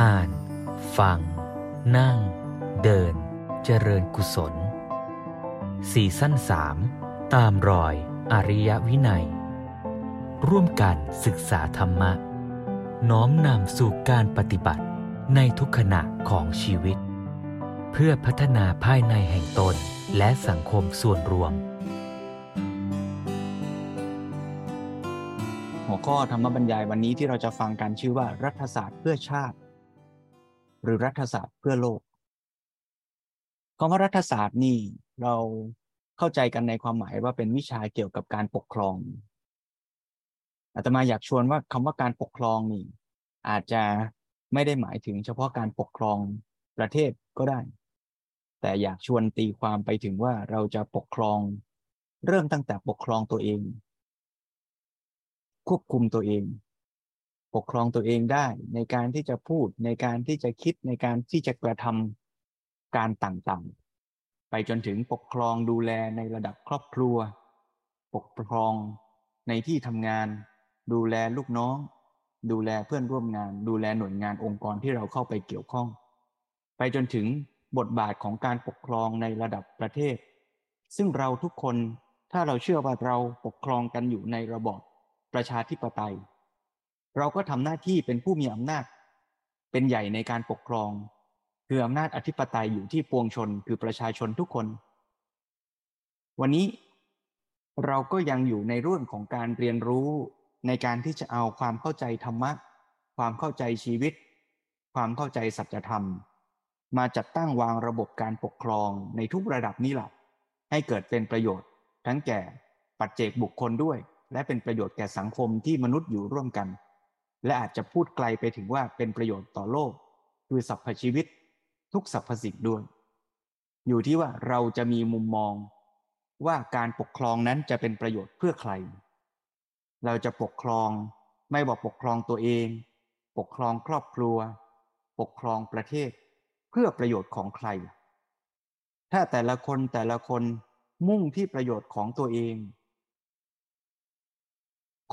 อ่าน ฟัง นั่ง เดิน เจริญกุศลสี่สั้นสามตามรอยอริยวินัย ร่วมกันศึกษาธรรมะ น้อมนำสู่การปฏิบัติในทุกขณะของชีวิต เพื่อพัฒนาภายในแห่งตนและสังคมส่วนรวม หัวข้อธรรมบรรยายวันนี้ที่เราจะฟังกันชื่อว่ารัฐศาสตร์เพื่อชาติ หรือรัฐศาสตร์เพื่อโลกคำว่ารัฐศาสตร์นี่เราเข้าใจกันในความหมายว่าเป็นวิชาเกี่ยวกับการปกครองอาตมาอยากชวนว่าคำว่าการปกครองนี่ อาจจะไม่ได้หมายถึงเฉพาะการปกครองประเทศก็ได้ แต่อยากชวนตีความไปถึงว่าเราจะปกครองเริ่มตั้งแต่ปกครองตัวเอง ควบคุมตัวเอง ปกครองตัวเองได้ในการที่จะพูดในการที่จะคิดในการที่จะกระทำการต่างๆ ไปจนถึงปกครองดูแลในระดับครอบครัว ปกครองในที่ทำงาน ดูแลลูกน้อง ดูแลเพื่อนร่วมงาน ดูแลหน่วยงานองค์กรที่เราเข้าไปเกี่ยวข้อง ไปจนถึงบทบาทของการปกครองในระดับประเทศ ซึ่งเราทุกคนถ้าเราเชื่อว่าเราปกครองกันอยู่ในระบอบประชาธิปไตย เราก็ทำหน้าที่เป็นผู้มีอำนาจ เป็นใหญ่ในการปกครอง คืออำนาจอธิปไตยอยู่ที่ปวงชนคือประชาชนทุกคน วันนี้เราก็ยังอยู่ในรุ่นของการเรียนรู้ในการที่จะเอาความเข้าใจธรรมะ ความเข้าใจชีวิต ความเข้าใจสัจธรรม มาจัดตั้งวางระบบการปกครองในทุกระดับนี้แหละให้เกิดเป็นประโยชน์ ทั้งแก่ปัจเจกบุคคลด้วย และเป็นประโยชน์แก่สังคมที่มนุษย์อยู่ร่วมกัน และอาจจะพูดไกลไปถึงว่าเป็นประโยชน์ต่อโลก คือสรรพชีวิต ทุกสรรพสิ่งด้วยอยู่ที่ว่าเราจะมีมุมมอง ว่าการปกครองนั้นจะเป็นประโยชน์เพื่อใคร เราจะปกครองไม่บอกปกครองตัวเอง ปกครองครอบครัว ปกครองประเทศ เพื่อประโยชน์ของใคร ถ้าแต่ละคนแต่ละคนมุ่งที่ประโยชน์ของตัวเอง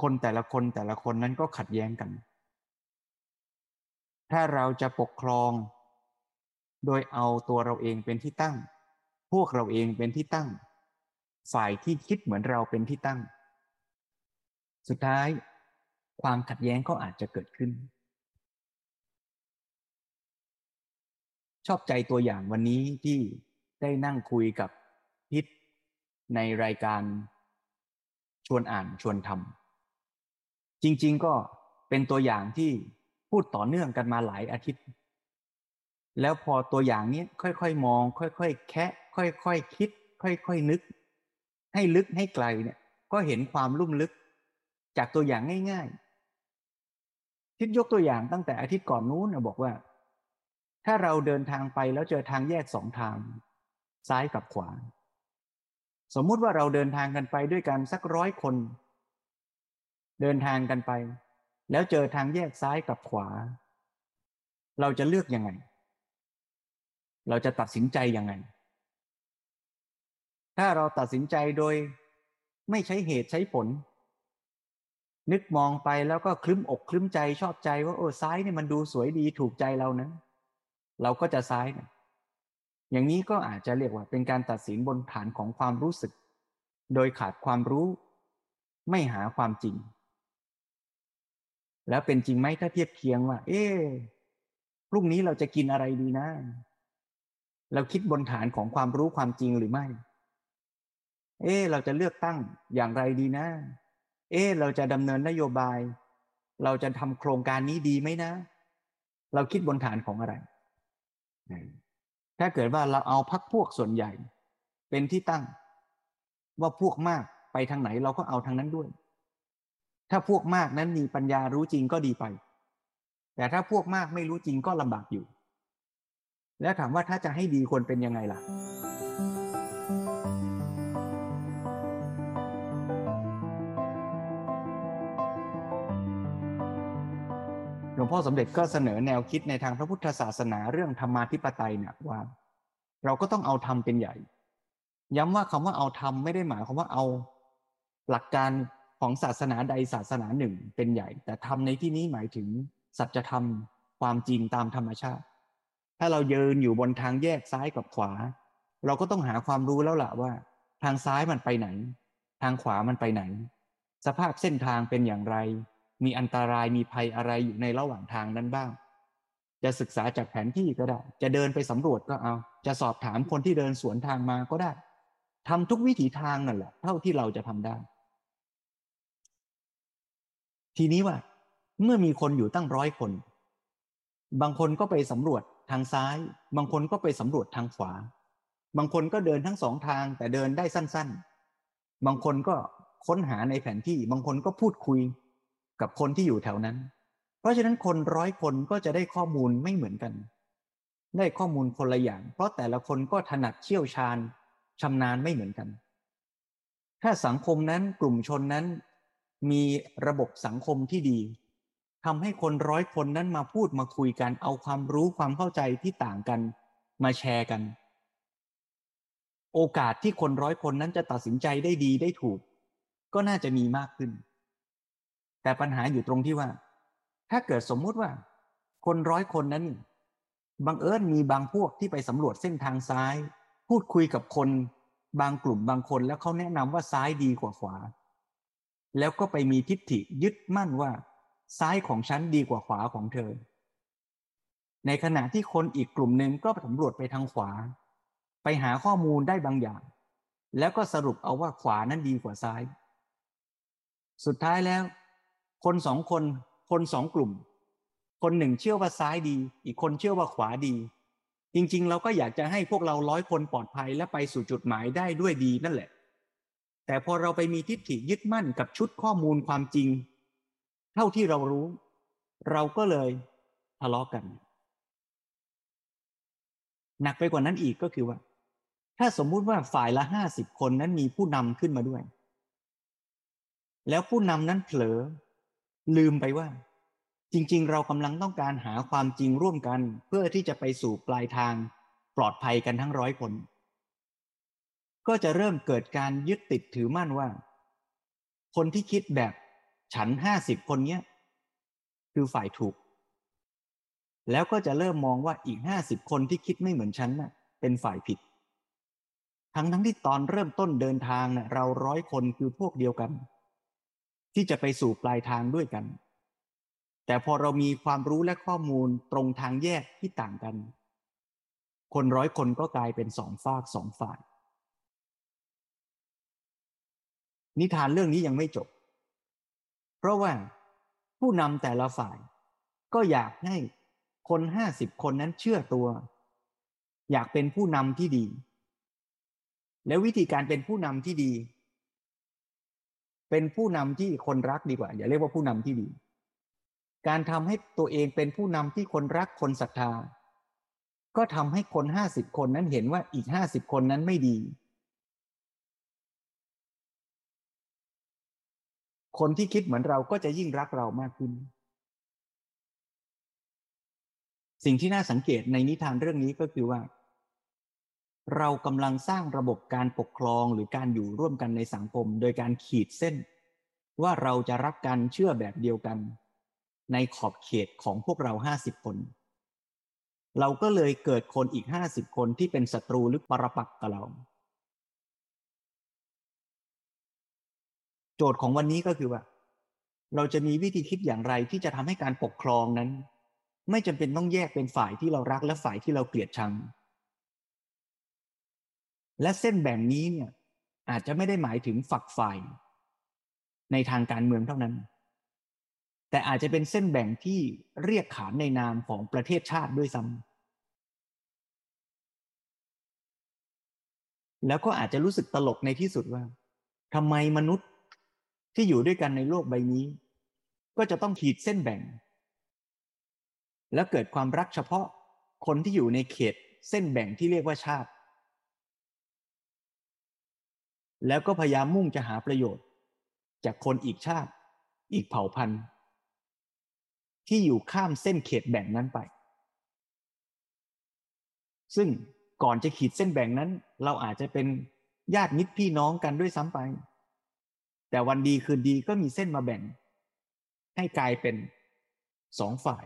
คนแต่ละคนแต่ละคนนั้นก็ขัดแย้งกัน ถ้าเราจะปกครอง โดยเอาตัวเราเองเป็นที่ตั้ง พวกเราเองเป็นที่ตั้ง ฝ่ายที่คิดเหมือนเราเป็นที่ตั้ง สุดท้ายความขัดแย้งก็อาจจะเกิดขึ้น ชอบใจตัวอย่างวันนี้ที่ได้นั่งคุยกับพิษในรายการชวนอ่านชวนทำ จริง ๆ ก็เป็นตัวอย่างที่พูดต่อเนื่องกันมาหลายอาทิตย์ แล้วพอตัวอย่างนี้ค่อยๆมอง ค่อยๆแคะค่อยๆคคิด ค่อยๆนึก ให้ลึกให้ไกลเนี่ยก็เห็นความลุ่มลึก จากตัวอย่างง่ายๆทิศยกตัวอย่างตั้งแต่อาทิตย์ก่อนนู้นบอกว่า ถ้าเราเดินทางไปแล้วเจอทางแยกสองทาง ซ้ายกับขวา สมมุติว่าเราเดินทางกันไปด้วยกันสักร้อยคน เดินทางกันไป แล้วเจอทางแยกซ้ายกับขวา เราจะเลือกยังไง เราจะตัดสินใจยังไง ถ้าเราตัดสินใจโดยไม่ใช้เหตุใช้ผล นึกมองไปแล้วก็คลึ้มอกคลึ้มใจชอบใจว่าโอ้ซ้ายนี่มันดูสวยดีถูกใจเรานะ เราก็จะซ้ายนะอย่างนี้ก็อาจจะเรียกว่าเป็นการตัดสินบนฐานของความรู้สึก โดยขาดความรู้ ไม่หาความจริง แล้วเป็นจริงไหมถ้าเทียบเคียงว่า เอ๊พรุ่งนี้เราจะกินอะไรดีนะ เราคิดบนฐานของความรู้ความจริงหรือไม่ เอ๊เราจะเลือกตั้งอย่างไรดีนะ เอ๊เราจะดำเนินนโยบาย เราจะทำโครงการนี้ดีไหมนะ เราคิดบนฐานของอะไร ถ้าเกิดว่าเราเอาพักพวกส่วนใหญ่ เป็นที่ตั้ง ว่าพวกมากไปทางไหนเราก็เอาทางนั้นด้วย ถ้าพวกมากนั้นมีปัญญารู้จริงก็ดีไป แต่ถ้าพวกมากไม่รู้จริงก็ลำบากอยู่ แล้วถามว่าถ้าจะให้ดีควรเป็นยังไงล่ะ หลวงพ่อสมเด็จก็เสนอแนวคิดในทางพระพุทธศาสนาเรื่องธรรมาธิปไตยเนี่ยว่า เราก็ต้องเอาธรรมเป็นใหญ่ ย้ำว่าคำว่าเอาธรรมไม่ได้หมายความว่าเอาหลักการ ของศาสนาใดศาสนาหนึ่งเป็นใหญ่ แต่ธรรมในที่นี้หมายถึงสัจธรรมความจริงตามธรรมชาติ ถ้าเรายืนอยู่บนทางแยกซ้ายกับขวา เราก็ต้องหาความรู้แล้วล่ะว่า ทางซ้ายมันไปไหน ทางขวามันไปไหน สภาพเส้นทางเป็นอย่างไร มีอันตรายมีภัยอะไรอยู่ในระหว่างทางนั้นบ้าง จะศึกษาจากแผนที่ก็ได้ จะเดินไปสำรวจก็เอา จะสอบถามคนที่เดินสวนทางมาก็ได้ทำทุกวิถีทางนั่นแหละ เท่าที่เราจะทำได้ ทีนี้ว่าเมื่อมีคนอยู่ตั้งร้อยคน บางคนก็ไปสำรวจทางซ้าย บางคนก็ไปสำรวจทางขวา บางคนก็เดินทั้งสองทางแต่เดินได้สั้น ๆ บางคนก็ค้นหาในแผนที่ บางคนก็พูดคุยกับคนที่อยู่แถวนั้น เพราะฉะนั้นคนร้อยคนก็จะได้ข้อมูลไม่เหมือนกัน ได้ข้อมูลคนละอย่าง เพราะแต่ละคนก็ถนัดเชี่ยวชาญชำนาญไม่เหมือนกัน ถ้าสังคมนั้นกลุ่มชนนั้น มีระบบสังคมที่ดีทำให้คนร้อยคนนั้นมาพูดมาคุยกัน เอาความรู้ความเข้าใจที่ต่างกันมาแชร์กัน โอกาสที่คนร้อยคนนั้นจะตัดสินใจได้ดีได้ถูก ก็น่าจะมีมากขึ้น แต่ปัญหาอยู่ตรงที่ว่า ถ้าเกิดสมมุติว่า คนร้อยคนนั้นบังเอิญมีบางพวกที่ไปสำรวจเส้นทางซ้าย พูดคุยกับคน บางกลุ่มบางคนแล้วเขาแนะนำว่าซ้ายดีกว่าขวา แล้วก็ไปมีทิฏฐิยึดมั่นว่า ซ้ายของฉันดีกว่าขวาของเธอ ในขณะที่คนอีกกลุ่มหนึ่งก็สำรวจไปทางขวา ไปหาข้อมูลได้บางอย่าง แล้วก็สรุปเอาว่าขวานั้นดีกว่าซ้าย สุดท้ายแล้ว คนสองคน คนสองกลุ่ม คนหนึ่งเชื่อว่าซ้ายดี อีกคนเชื่อว่าขวาดี จริงๆ เราก็อยากจะให้พวกเราร้อยคนปลอดภัยและไปสู่จุดหมายได้ด้วยดีนั่นแหละ แต่พอเราไปมีทิฏฐิยึดมั่นกับชุดข้อมูลความจริง เท่าที่เรารู้ เราก็เลยทะเลาะกกัน หนักไปกว่านั้นอีกก็คือว่า ถ้าสมมุติว่าฝ่ายละห้าสิบคนนั้นมีผู้นำขึ้นมาด้วย แล้วผู้นำนั้นเผลอ ลืมไปว่า จริง ๆ เรากำลังต้องการหาความจริงร่วมกัน เพื่อที่จะไปสู่ปลายทางปลอดภัยกันทั้งร้อยคน ก็จะเริ่มเกิดการยึดติดถือมั่นว่า คนที่คิดแบบฉันห้าสิบคนเนี้ย คือฝ่ายถูก แล้วก็จะเริ่มมองว่าอีกห้าสิบคนที่คิดไม่เหมือนฉันน่ะ เป็นฝ่ายผิด ทั้งทั้งที่ตอนเริ่มต้นเดินทางน่ะเราร้อยคนคือพวกเดียวกัน ที่จะไปสู่ปลายทางด้วยกัน แต่พอเรามีความรู้และข้อมูลตรงทางแยกที่ต่างกัน คนร้อยคนก็กลายเป็นสองฝากสองฝ่าย นิทานเรื่องนี้ยังไม่จบ เพราะว่าผู้นำแต่ละฝ่าย ก็อยากให้คนห้าสิบคนนั้นเชื่อตัว อยากเป็นผู้นำที่ดี แล้ววิธีการเป็นผู้นำที่ดี เป็นผู้นำที่คนรักดีกว่า อย่าเรียกว่าผู้นำที่ดี การทำให้ตัวเองเป็นผู้นำที่คนรักคนศรัทธา ก็ทำให้คนห้าสิบคนนั้นเห็นว่าอีกห้าสิบคนนั้นไม่ดี คนที่คิดเหมือนเราก็จะยิ่งรักเรามากขึ้น สิ่งที่น่าสังเกตในนิทานเรื่องนี้ก็คือว่า เรากำลังสร้างระบบการปกครองหรือการอยู่ร่วมกันในสังคม โดยการขีดเส้น ว่าเราจะรักกันเชื่อแบบเดียวกัน ในขอบเขตของพวกเราห้าสิบคน เราก็เลยเกิดคนอีกห้าสิบคนที่เป็นศัตรูหรือปรปักกับเรา โจทย์ของวันนี้ก็คือว่า เราจะมีวิธีคิดอย่างไรที่จะทำให้การปกครองนั้น ไม่จำเป็นต้องแยกเป็นฝ่ายที่เรารักและฝ่ายที่เราเกลียดชัง และเส้นแบ่งนี้เนี่ยอาจจะไม่ได้หมายถึงฝักฝ่าย ในทางการเมืองเท่านั้น แต่อาจจะเป็นเส้นแบ่งที่เรียกขานในนามของประเทศชาติด้วยซ้ำแล้วก็อาจจะรู้สึกตลกในที่สุดว่าทำไมมนุษย์ ที่อยู่ด้วยกันในโลกใบนี้ ก็จะต้องขีดเส้นแบ่ง แล้วเกิดความรักเฉพาะคนที่อยู่ในเขตเส้นแบ่งที่เรียกว่าชาติ แล้วก็พยายามมุ่งจะหาประโยชน์ จากคนอีกชาติ อีกเผ่าพันธุ์ ที่อยู่ข้ามเส้นเขตแบ่งนั้นไป ซึ่งก่อนจะขีดเส้นแบ่งนั้น เราอาจจะเป็นญาติมิตรพี่น้องกันด้วยซ้ำไป แต่วันดีคืนดีก็มีเส้นมาแบ่ง ให้กลายเป็นสองฝ่าย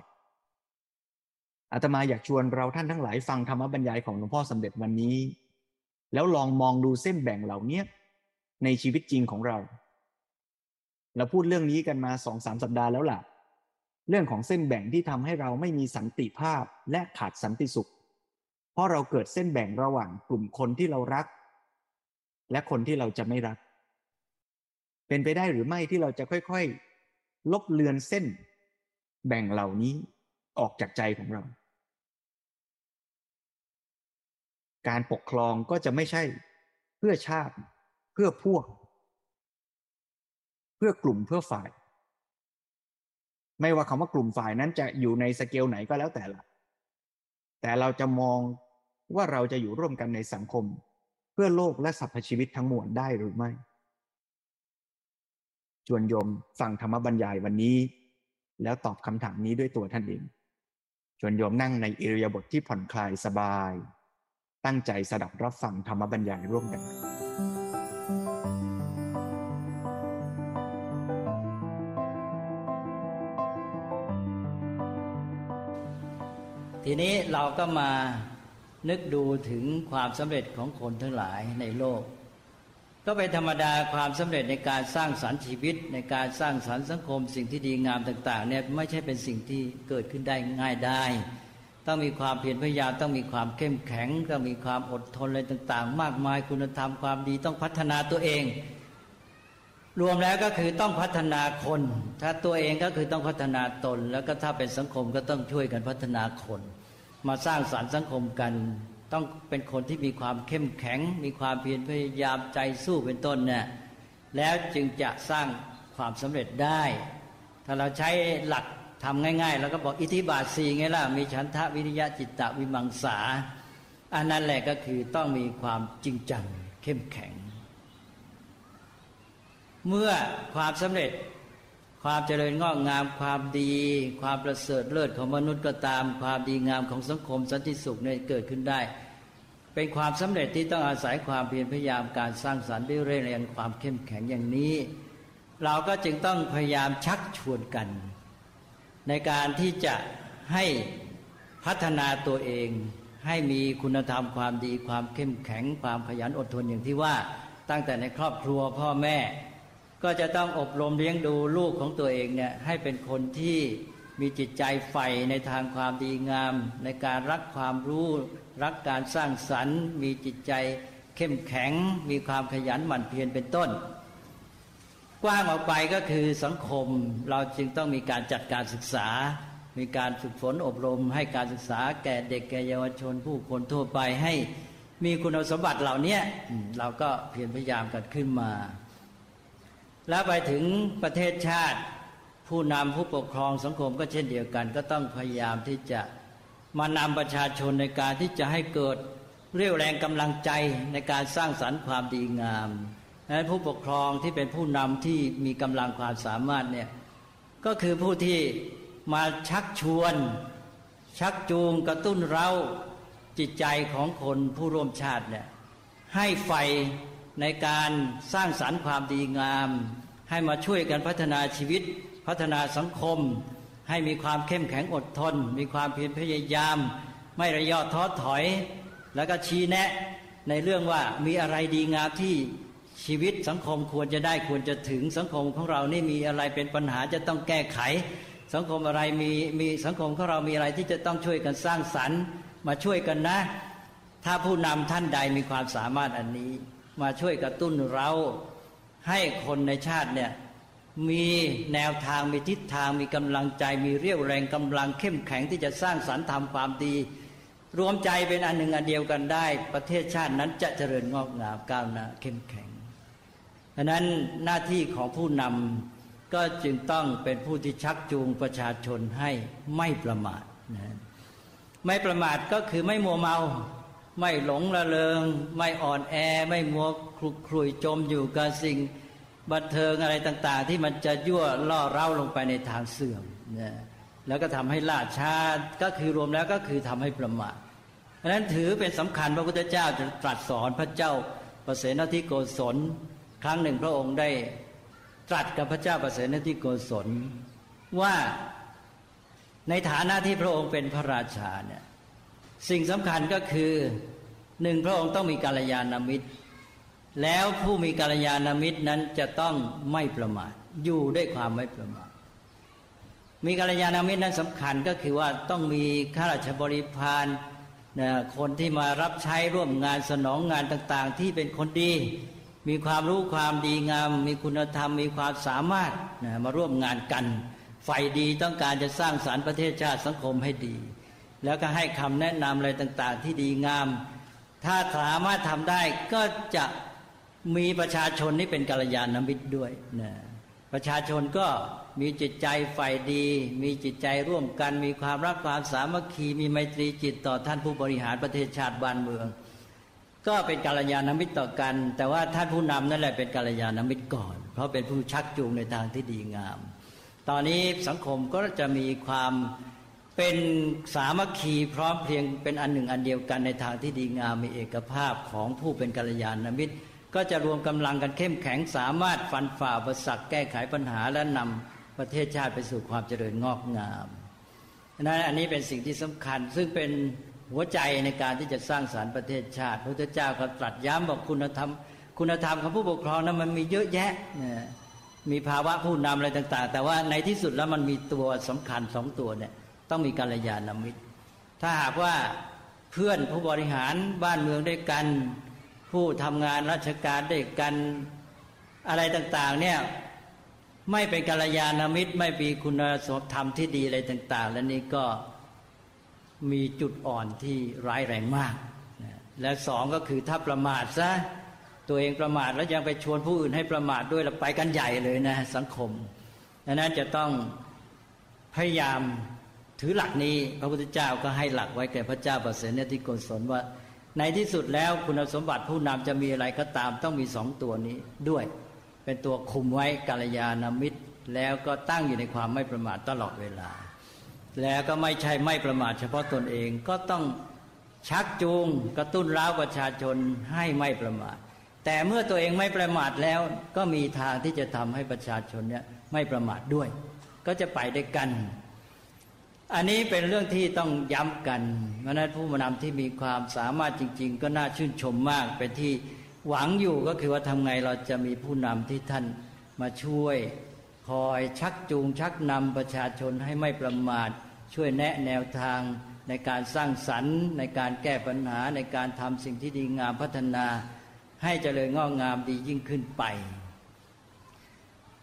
อาตมาอยากชวนเราท่านทั้งหลายฟังธรรมบรรยายของหลวงพ่อสำเร็จวันนี้ แล้วลองมองดูเส้นแบ่งเหล่านี้ในชีวิตจริงของเรา เราพูดเรื่องนี้กันมาสองสามสัปดาห์แล้วล่ะ เรื่องของเส้นแบ่งที่ทำให้เราไม่มีสันติภาพและขาดสันติสุข เพราะเราเกิดเส้นแบ่งระหว่างกลุ่มคนที่เรารัก และคนที่เราจะไม่รัก เป็นไปได้หรือไม่ที่เราจะค่อยๆ ลบเลือนเส้น แบ่งเหล่านี้ออกจากใจของเรา การปกครองก็จะไม่ใช่เพื่อชาติเพื่อพวก เพื่อกลุ่มเพื่อฝ่าย ไม่ว่าคำว่ากลุ่มฝ่ายนั้นจะอยู่ในสเกลไหนก็แล้วแต่ละแต่เราจะมองว่าเราจะอยู่ร่วมกันในสังคม เพื่อโลกและสรรพชีวิตทั้งมวลได้หรือไม่ ชวนโยมฟังธรรมบรรยายวันนี้ แล้วตอบคำถามนี้ด้วยตัวท่านเองชวนโยมนั่งในอิริยาบถทที่ผ่อนคลายสบาย ตั้งใจสดับรับฟังธรรมบรรยายร่วมกันทีนี้เราก็มานึกดูถึงความสำเร็จของคนทั้งหลายในโลก ก็เป็นธรรมดาความสำเร็จในการสร้างสรรค์ชีวิต ในการสร้างสรรค์สังคม สิ่งที่ดีงามต่างๆเนี่ยไม่ใช่เป็นสิ่งที่เกิดขึ้นได้ง่ายได้ ต้องมีความเพียรพยายามต้องมีความเข้มแข็ง ต้องมีความอดทนอะไรต่าง ๆ มากมายคุณธรรมความดีต้องพัฒนาตัวเอง รวมแล้วก็คือต้องพัฒนาคน ถ้าตัวเองก็คือต้องพัฒนาตน แล้วก็ถ้าเป็นสังคมก็ต้องช่วยกันพัฒนาคน มาสร้างสารรค์สังคมกัน ต้องเป็นคนที่มีความเข้มแข็ง มีความเพียรพยายามใจสู้เป็นต้นเนี่ยแล้วจึงจะสร้างความสำเร็จได้ ถ้าเราใช้หลักทำง่าย ๆ แล้วก็บอกอิทธิบาทสี่ไงล่ะมีฉันทะวิริยะจิตตะวิมังสาอันนั้นแหละก็คือต้องมีความจริงจังเข้มแข็ง เมื่อความสำเร็จ ความเจริญงอกงามความดี ความประเสริฐเลิศของมนุษย์ก็ตาม ความดีงามของสังคมสันติสุขเนี่ยเกิดขึ้นได้ เป็นความสำเร็จที่ต้องอาศัยความเพียรพยายามการสร้างสรรค์ด้วยเรียนความเข้มแข็งอย่างนี้ เราก็จึงต้องพยายามชักชวนกัน ในการที่จะให้พัฒนาตัวเองให้มีคุณธรรมความดี ความเข้มแข็ง ความขยันอดทนอย่างที่ว่า ตั้งแต่ในครอบครัวพ่อแม่ ก็จะต้องอบรมเลี้ยงดูลูกของตัวเองเนี่ยให้เป็นคนที่มีจิตใจใฝ่ในทางความดีงาม ในการรักความรู้ รักการสร้างสรรค์ มีจิตใจเข้มแข็ง มีความขยันหมั่นเพียรเป็นต้น กว้างออกไปก็คือสังคมเราจึงต้องมีการจัดการศึกษา มีการฝึกฝนอบรม ให้การศึกษาแก่เด็กแก่เยาวชน ผู้คนทั่วไปให้มีคุณสมบัติเหล่านี้เราก็เพียรพยายามกันขึ้นมา แล้วไปถึงประเทศชาติ ผู้นำผู้ปกครองสังคมก็เช่นเดียวกัน ก็ต้องพยายามที่จะมานำประชาชนในการที่จะให้เกิดเรี่ยวแรงกำลังใจในการสร้างสรรค์ความดีงามดังนั้นผู้ปกครองที่เป็นผู้นำที่มีกำลังความสามารถเนี่ยก็คือผู้ที่มาชักชวน ชักจูงกระตุ้นเราจิตใจของคนผู้ร่วมชาติเนี่ยให้ไฟ ในการสร้างสรรค์ความดีงาม ให้มาช่วยกันพัฒนาชีวิต พัฒนาสังคม ให้มีความเข้มแข็งอดทน มีความเพียรพยายาม ไม่ระยอท้อถอย แล้วก็ชี้แนะในเรื่องว่ามีอะไรดีงามที่ชีวิตสังคมควรจะได้ควรจะถึงสังคมของเรานี่มีอะไรเป็นปัญหาจะต้องแก้ไข สังคมอะไรมีมีสังคมของเรามีอะไรที่จะต้องช่วยกันสร้างสรรค์ มาช่วยกันนะ ถ้าผู้นำท่านใดมีความสามารถอันนี้ มาช่วยกระตุ้นเราให้คนในชาติเนี่ยมีแนวทางมีทิศทางมีกำลังใจ มีเรี่ยวแรงกำลังเข้มแข็งที่จะสร้างสรรค์ทำความดี รวมใจเป็นอันหนึ่งอันเดียวกันได้ ประเทศชาตินั้นจะเจริญงอกงามก้าวหน้าเข้มแข็งดังนั้นหน้าที่ของผู้นำก็จึงต้องเป็นผู้ที่ชักจูงประชาชนให้ไม่ประมาทนะไม่ประมาทก็คือไม่มัวเมา ไม่หลงละเลงไม่อ่อนแอไม่มัวคลุกคลุยจมอยู่กับสิ่ง บันเทิงอะไรต่าง ๆ ที่มันจะยั่วล่อเร้าลงไปในทางเสื่อมนะแล้วก็ทำให้ล่าช้าก็คือรวมแล้วก็คือทำให้ประมาทเพราะนั้นถือเป็นสำคัญพระพุทธเจ้าจะตรัสสอนพระเจ้าประเสนทิโกศลครั้งหนึ่งพระองค์ได้ตรัสกับพระเจ้าประเสนทิโกศลว่าในฐานะที่พระองค์เป็นพระราชาเนี่ย สิ่งสำคัญก็คือหนึ่งพระองค์ต้องมีกาลยานามิตร แล้วผู้มีกาลยานามิตรนั้นจะต้องไม่ประมาทอยู่ด้วยความไม่ประมาทมีกาลยานามิตรนั้นสำคัญก็คือว่าต้องมีข้าราชบริพารนะคนที่มารับใช้ร่วมงานสนองงานต่าง ๆ ที่เป็นคนดี มีความรู้ความดีงาม มีคุณธรรม มีความสามารถนะมาร่วมงานกันฝ่ายดีต้องการจะสร้างสารรค์ประเทศชาติสังคมให้ดี แล้วก็ให้คำแนะนำอะไรต่างๆ ที่ดีงาม ถ้าสามารถทำได้ก็จะมีประชาชนนี่เป็นกัลยาณมิตรด้วยนะประชาชนก็มีจิตใจฝ่ายดี มีจิตใจร่วมกัน มีความรักความสามัคคี มีไมตรีจิตต่อท่านผู้บริหารประเทศชาติบ้านเมือง ก็เป็นกัลยาณมิตรต่อกัน แต่ว่าท่านผู้นำนั่นแหละเป็นกัลยาณมิตรก่อน เพราะเป็นผู้ชักจูงในทางที่ดีงาม ตอนนี้สังคมก็จะมีความ เป็นสามัคคีพร้อมเพรียงเป็นอันหนึ่งอันเดียวกันในทางที่ดีงามมีเอกภาพของผู้เป็นกัลยาณมิตร ก็จะรวมกำลังกันเข้มแข็งสามารถฟันฝ่าอุปสรรคแก้ไขปัญหาและนำประเทศชาติไปสู่ความเจริญงอกงามนั้นอันนี้เป็นสิ่งที่สำคัญ ซึ่งเป็นหัวใจในการที่จะสร้างสารรค์ประเทศชาติ พระพุทธเจ้าก็ตรัสย้ำบอกคุณธรรม คุณธรรมของผู้ปกครองนั้นมันมีเยอะแยะนะมีภาวะผู้นำอะไรต่าง ๆ แต่ว่าในที่สุดแล้วมันมีตัวสำคัญสองตัวเนี่ย ต้องมีกัลยาณมิตร ถ้าหากว่าเพื่อนผู้บริหารบ้านเมืองด้วยกัน ผู้ทำงานราชการด้วยกันอะไรต่างๆเนี่ยไม่เป็นกัลยาณมิตร ไม่มีคุณธรรมที่ดีอะไรต่าง ๆ แล้วนี่ก็มีจุดอ่อนที่ร้ายแรงมาก และสองก็คือถ้าประมาทซะตัวเองประมาทแล้วยังไปชวนผู้อื่นให้ประมาทด้วยแล้วไปกันใหญ่เลยนะสังคมดังนั้นจะต้องพยายาม ถือหลักนี้พระพุทธเจ้าก็ให้หลักไว้แก่พระเจ้าประเสริฐที่โกศลว่า ในที่สุดแล้วคุณสมบัติผู้นำจะมีอะไรก็ตามต้องมีสองตัวนี้ด้วย เป็นตัวคุมไว้กาลยานามิตร แล้วก็ตั้งอยู่ในความไม่ประมาทตลอดเวลา แล้วก็ไม่ใช่ไม่ประมาทเฉพาะตนเองก็ต้องชักจูงกระตุ้นร้าวประชาชนให้ไม่ประมาทแต่เมื่อตัวเองไม่ประมาทแล้วก็มีทางที่จะทำให้ประชาชนเนี่ยไม่ประมาทด้วย ก็จะไปด้วยกัน อันนี้เป็นเรื่องที่ต้องย้ำกันเพราะนั้นผู้นำที่มีความสามารถจริง ๆ ก็น่าชื่นชมมากเป็นที่หวังอยู่ก็คือว่าทำไงเราจะมีผู้นำที่ท่านมาช่วย คอยชักจูงชักนำประชาชนให้ไม่ประมาท ช่วยแนะแนวทางในการสร้างสรรค์ ในการแก้ปัญหาในการทำสิ่งที่ดีงามพัฒนา ให้เจริญงอกงามดียิ่งขึ้นไป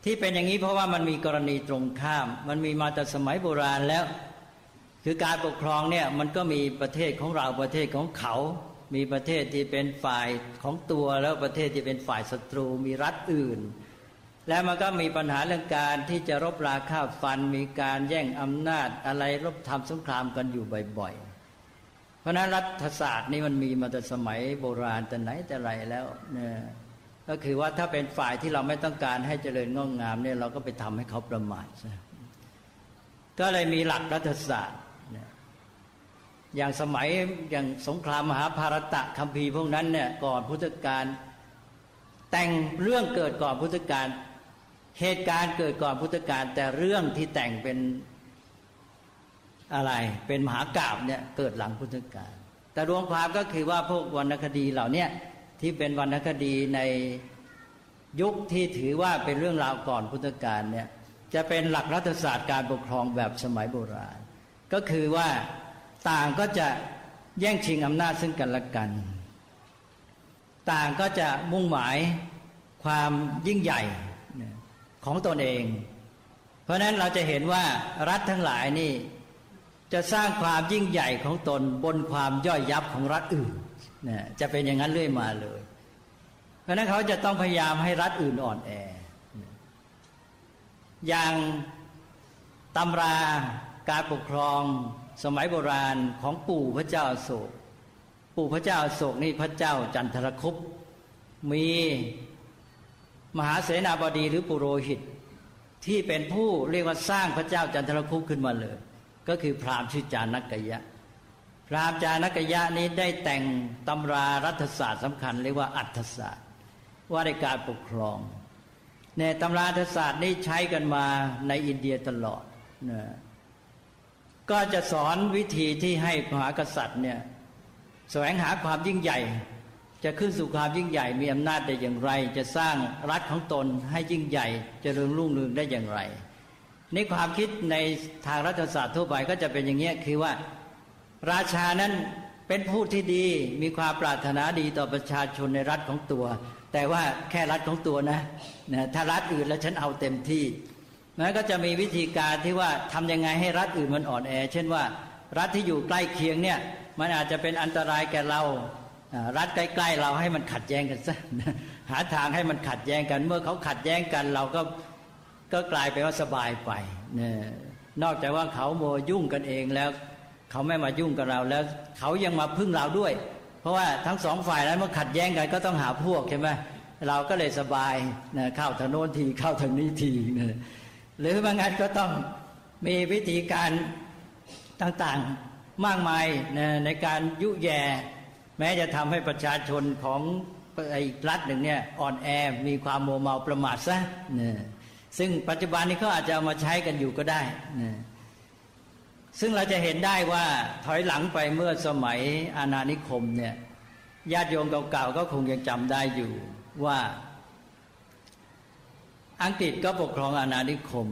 ที่เป็นอย่างนี้เพราะว่ามันมีกรณีตรงข้าม มันมีมาแต่สมัยโบราณแล้ว คือการปกครองเนี่ยมันก็มีประเทศของเราประเทศของเขา มีประเทศที่เป็นฝ่ายของตัวแล้วประเทศที่เป็นฝ่ายศัตรูมีรัฐอื่น แล้วมันก็มีปัญหาเรื่องการที่จะรบราฆ่าฟัน มีการแย่งอำนาจอะไรรบทำสงครามกันอยู่บ่อยๆ เพราะนั้นรัฐศาสตร์นี่มันมีมาแต่สมัยโบราณแต่ไหนแต่ไรแล้วเนี่ยก็คือว่าถ้าเป็นฝ่ายที่เราไม่ต้องการให้เจริญงอกงามเนี่ยเราก็ไปทำให้เขาประมาทใช่ก็เลยมีหลักรัฐศาสตร์ อย่างสมัยอย่างสงครามมหาภารตะคัมภีร์พวกนั้นเนี่ยก่อนพุทธกาลแต่งเรื่องเกิดก่อนพุทธกาลเหตุการณ์เกิดก่อนพุทธกาลแต่เรื่องที่แต่งเป็นอะไรเป็นมหากราบเนี่ยเกิดหลังพุทธกาลแต่รวมความก็คือว่าพวกวรรณคดีเหล่านี้ที่เป็นวรรณคดีในยุคที่ถือว่าเป็นเรื่องราวก่อนพุทธกาลเนี่ยจะเป็นหลักรัฐศาสตร์การปกครองแบบสมัยโบราณ ก็คือว่า ต่างก็จะแย่งชิงอำนาจซึ่งกันและกัน ต่างก็จะมุ่งหมายความยิ่งใหญ่ของตนเอง เพราะนั้นเราจะเห็นว่ารัฐทั้งหลายนี่จะสร้างความยิ่งใหญ่ของตนบนความย่อยยับของรัฐอื่นจะเป็นอย่างนั้นเรื่อยมาเลย เพราะนั้นเขาจะต้องพยายามให้รัฐอื่นอ่อนแอ อย่างตำราการปกครอง สมัยโบราณของปู่พระเจ้าโศก ปู่พระเจ้าโศกนี่พระเจ้าจันทรคุปมีมหาเสนาบดีหรือปุโรหิต ที่เป็นผู้เรียกว่าสร้างพระเจ้าจันทรคุปขึ้นมาเลย ก็คือพราหมณ์ชื่อจานักกยะ พราหมณ์จานักยะนี้ได้แต่งตำรารัฐศาสตร์สำคัญ เรียกว่าอัฐศาสตร์ ว่าในการปกครองในตำรารัฐศาสตร์นี้ใช้กันมาในอินเดียตลอดนะ ก็จะสอนวิธีที่ให้มหากษัตริย์เนี่ยแสวงหาความยิ่งใหญ่ จะขึ้นสู่ความยิ่งใหญ่มีอำนาจได้อย่างไร จะสร้างรัฐของตนให้ยิ่งใหญ่จเจริญรุ่งเรืองได้อย่างไรนี่ความคิดในทางรัฐศาสตร์ทั่วไปก็จะเป็นอย่างนี้คือว่า ราชานั้นเป็นผู้ที่ดีมีความปรารถนาดีต่อประชาชนในรัฐของตัว แต่ว่าแค่รัฐของตัวนะนะถ้ารัฐอื่นแล้วฉันเอาเต็มที่ นั้นก็จะมีวิธีการที่ว่าทำยังไงให้รัฐอื่นมันอ่อนแอ เช่นว่า รัฐที่อยู่ใกล้เคียงเนี่ยมันอาจจะเป็นอันตรายแก่เรารัฐใกล้ๆเราให้มันขัดแย้งกันซะหาทางให้มันขัดแย้งกัน เมื่อเขาขัดแย้งกันเราก็ก็กลายเป็นว่าสบายไปเนี่ยนอกจากว่าเขาโมยุ่งกันเองแล้วเขาไม่มายุ่งกับเราแล้วเขายังมาพึ่งเราด้วย เพราะว่าทั้งสองฝ่ายนั้นเมื่อขัดแย้งกันก็ต้องหาพวกใช่ไหมเราก็เลยสบายนะเข้าทางโน้นทีเข้าทางนี้ทีนะ หรือบางงานก็ต้องมีวิธีการต่างๆมากมายในการยุแย่แม้จะทำให้ประชาชนของอีกรัฐหนึ่งเนี่ยอ่อนแอมีความโมเมาประมาทซะนะซึ่งปัจจุบันนี้เขาอาจจะเอามาใช้กันอยู่ก็ได้นะซึ่งเราจะเห็นได้ว่าถอยหลังไปเมื่อสมัยอาณานิคมเนี่ยญาติโยมเก่าๆก็คงยังจำได้อยู่ว่า อังกฤษก็ปกครองอาณานิคม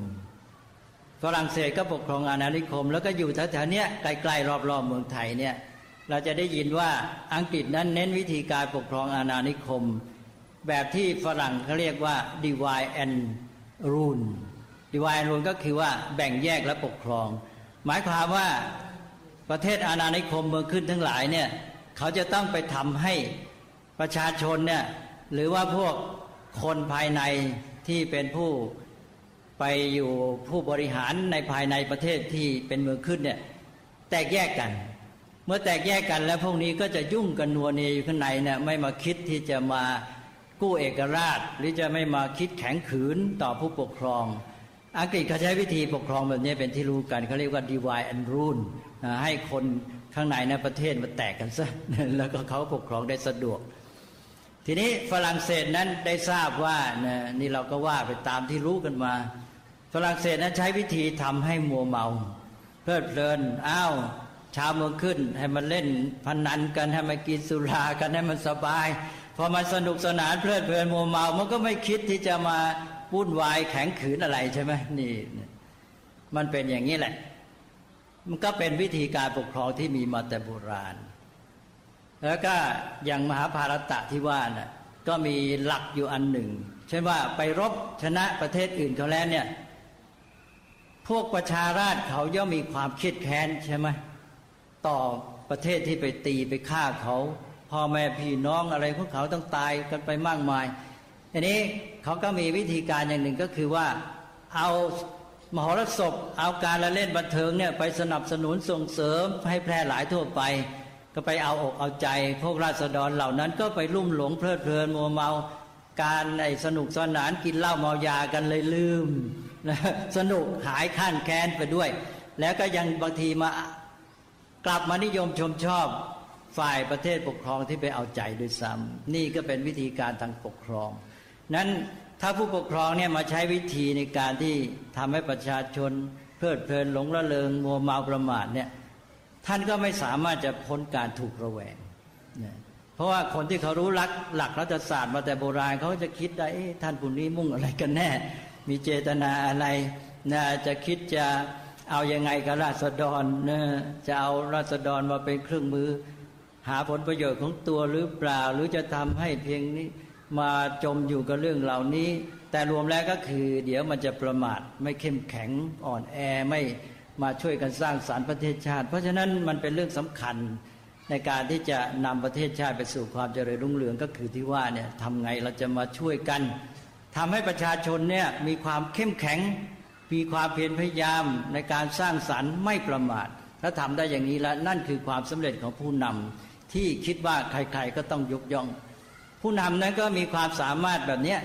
ฝรั่งเศสก็ปกครองอาณานิคม แล้วก็อยู่แถวๆนี้ใกล้ๆรอบๆเมืองไทยเนี่ยเราจะได้ยินว่าอังกฤษนั้นเน้นวิธีการปกครองอาณานิคม แบบที่ฝรั่งเขาเรียกว่า divide and rule divide and rule ก็คือว่าแบ่งแยกและปกครอง หมายความว่าประเทศอาณานิคมเมืองขึ้นทั้งหลายเนี่ยเขาจะต้องไปทำให้ประชาชนเนี่ยหรือว่าพวกคนภายใน ที่เป็นผู้ไปอยู่ผู้บริหารในภายในประเทศที่เป็นเมืองขึ้นเนี่ยแตกแยกกัน เมื่อแตกแยกกันแล้วพวกนี้ก็จะยุ่งกันนัวเนียอยู่ข้างในเนี่ยไม่มาคิดที่จะมากู้เอกราช หรือจะไม่มาคิดแข็งขืนต่อผู้ปกครอง อังกฤษเขาใช้วิธีปกครองแบบนี้เป็นที่รู้กันเขาเรียกว่า divide and rule ให้คนข้างในในประเทศมาแตกกันซะแล้วก็เขาปกครองได้สะดวก ทีนี้ฝรั่งเศสนั้นได้ทราบว่านี่เราก็ว่าไปตามที่รู้กันมา ฝรั่งเศสนั้นใช้วิธีทำให้มัวเมา เพลิดเพลินอ้าวชาวเมืองขึ้น ให้มันเล่นพนันกันให้มันกินสุรากันให้มันสบายพอมันสนุกสนานเพลิดเพลินมัวเมา มันก็ไม่คิดที่จะมาวุ่นวายแข็งขืนอะไรใช่ไหมนี่ มันเป็นอย่างนี้แหละ มันก็เป็นวิธีการปกครองที่มีมาแต่โบราณ แล้วก็อย่างมหาภารตะที่ว่านะ่ะก็มีหลักอยู่อันหนึ่ง เช่นว่าไปรบชนะประเทศอื่นเขาแล้วเนี่ย พวกประชาราชเขาย่อมมีความคิดแค้นใช่ไหมต่อประเทศที่ไปตีไปฆ่าเขาพ่อแม่พี่น้องอะไรพวกเขาต้องตายกันไปมากมายอันนี้เขาก็มีวิธีการอย่างหนึ่งก็คือว่าเอามหรสพเอาการละเล่นบันเทิงเนี่ยไปสนับสนุนส่งเสริมให้แพร่หลายทั่วไป ก็ไปเอาอกเอาใจ พวกราษฎรเหล่านั้นก็ไปลุ่มหลงเพลิดเพลินมัวเมาการไอ้สนุกสนานกินเหล้าเมายากันเลยลืมนะสนุกหายข้านแค้นไปด้วย แล้วก็ยังบางทีมากลับมานิยมชมชอบฝ่ายประเทศปกครองที่ไปเอาใจด้วยซ้ำนี่ก็เป็นวิธีการทางปกครอง นั้นถ้าผู้ปกครองเนี่ยมาใช้วิธีในการที่ทำให้ประชาชนเพลิดเพลินหลงละเลงมัวเมาประมาทเนี่ย ท่านก็ไม่สามารถจะพ้นการถูกระแวงเพราะว่าคนที่เขารู้ลักหลักรัฐศาสตร์มาแต่โบราณเขาจะคิดได้ท่านผู้นี้มุ่งอะไรกันแน่ มีเจตนาอะไรนะจะคิดจะเอาอยัางไงกับราษฎรนะจะเอาราษฎรมาเป็นเครื่องมือ หาผลประโยชน์ของตัวหรือเปล่า หรือจะทำให้เพียงนี้มาจมอยู่กับเรื่องเหล่านี้ แต่รวมแล้วก็คือ เดี๋ยวมันจะประมาทไม่เข้มแข็งอ่อนแอไม่ มาช่วยกันสร้างสารรค์ประเทศชาติ เพราะฉะนั้นมันเป็นเรื่องสำคัญในการที่จะนำประเทศชาติไปสู่ความเจริญรุ่งเรืองก็คือที่ว่าเนี่ยทำไงเราจะมาช่วยกันทำให้ประชาชนเนี่ยมีความเข้มแข็ง มีความเพียรพยายามในการสร้างสรรค์ไม่ประมาท ถ้าทำได้อย่างนี้แล้วนั่นคือความสำเร็จของผู้นำที่คิดว่าใครๆก็ต้องยกย่อง ผู้นำนั้นก็มีความสามารถแบบนี้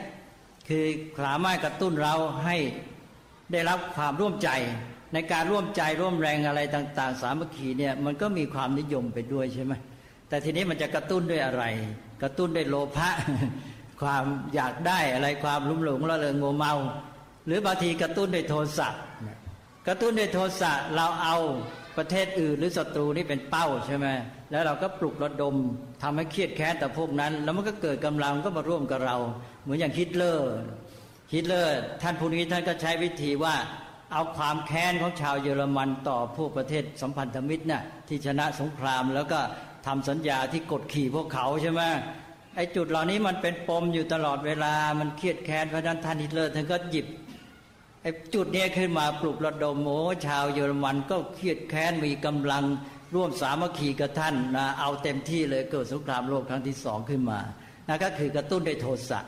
คือสามารถกระตุ้นเราให้ได้รับความร่วมใจ ในการร่วมใจร่วมแรงอะไรต่าง ๆ สามัคคีเนี่ยมันก็มีความนิยมไปด้วยใช่ไหมแต่ทีนี้มันจะกระตุ้นด้วยอะไร กระตุ้นด้วยโลภะความอยากได้อะไรความลุ่มหลงละเลิงมัวเมา หรือบางทีกระตุ้นด้วยโทสะกระตุ้นด้วยโทสะเราเอาประเทศอื่นหรือศัตรูนี่เป็นเป้าใช่ไหมแล้วเราก็ปลุกระดมทำให้เคียดแค้นแต่พวกนั้น แล้วมันก็เกิดกำลังก็มาร่วมกับเรา เหมือนอย่างฮิตเลอร์ฮิตเลอร์ ท่านผู้นี้ท่านก็ใช้วิธีว่า เอาความแค้นของชาวเยอรมันต่อพวกประเทศสัมพันธมิตรน่ะที่ชนะสงครามแล้วก็ทำสัญญาที่กดขี่พวกเขาใช่ไหมไอ้จุดเหล่านี้มันเป็นปมอยู่ตลอดเวลามันเครียดแค้นเพราะนั้นท่านฮิตเลอร์ท่านก็หยิบไอ้จุดนี้ขึ้นมาปลุกระดมโอ้ชาวเยอรมันก็เครียดแค้นมีกำลังร่วมสามัคคีกับท่านนะเอาเต็มที่เลยเกิดสงครามโลกครั้งที่สองขึ้นมานะก็คือกระตุ้นด้วยโทสะ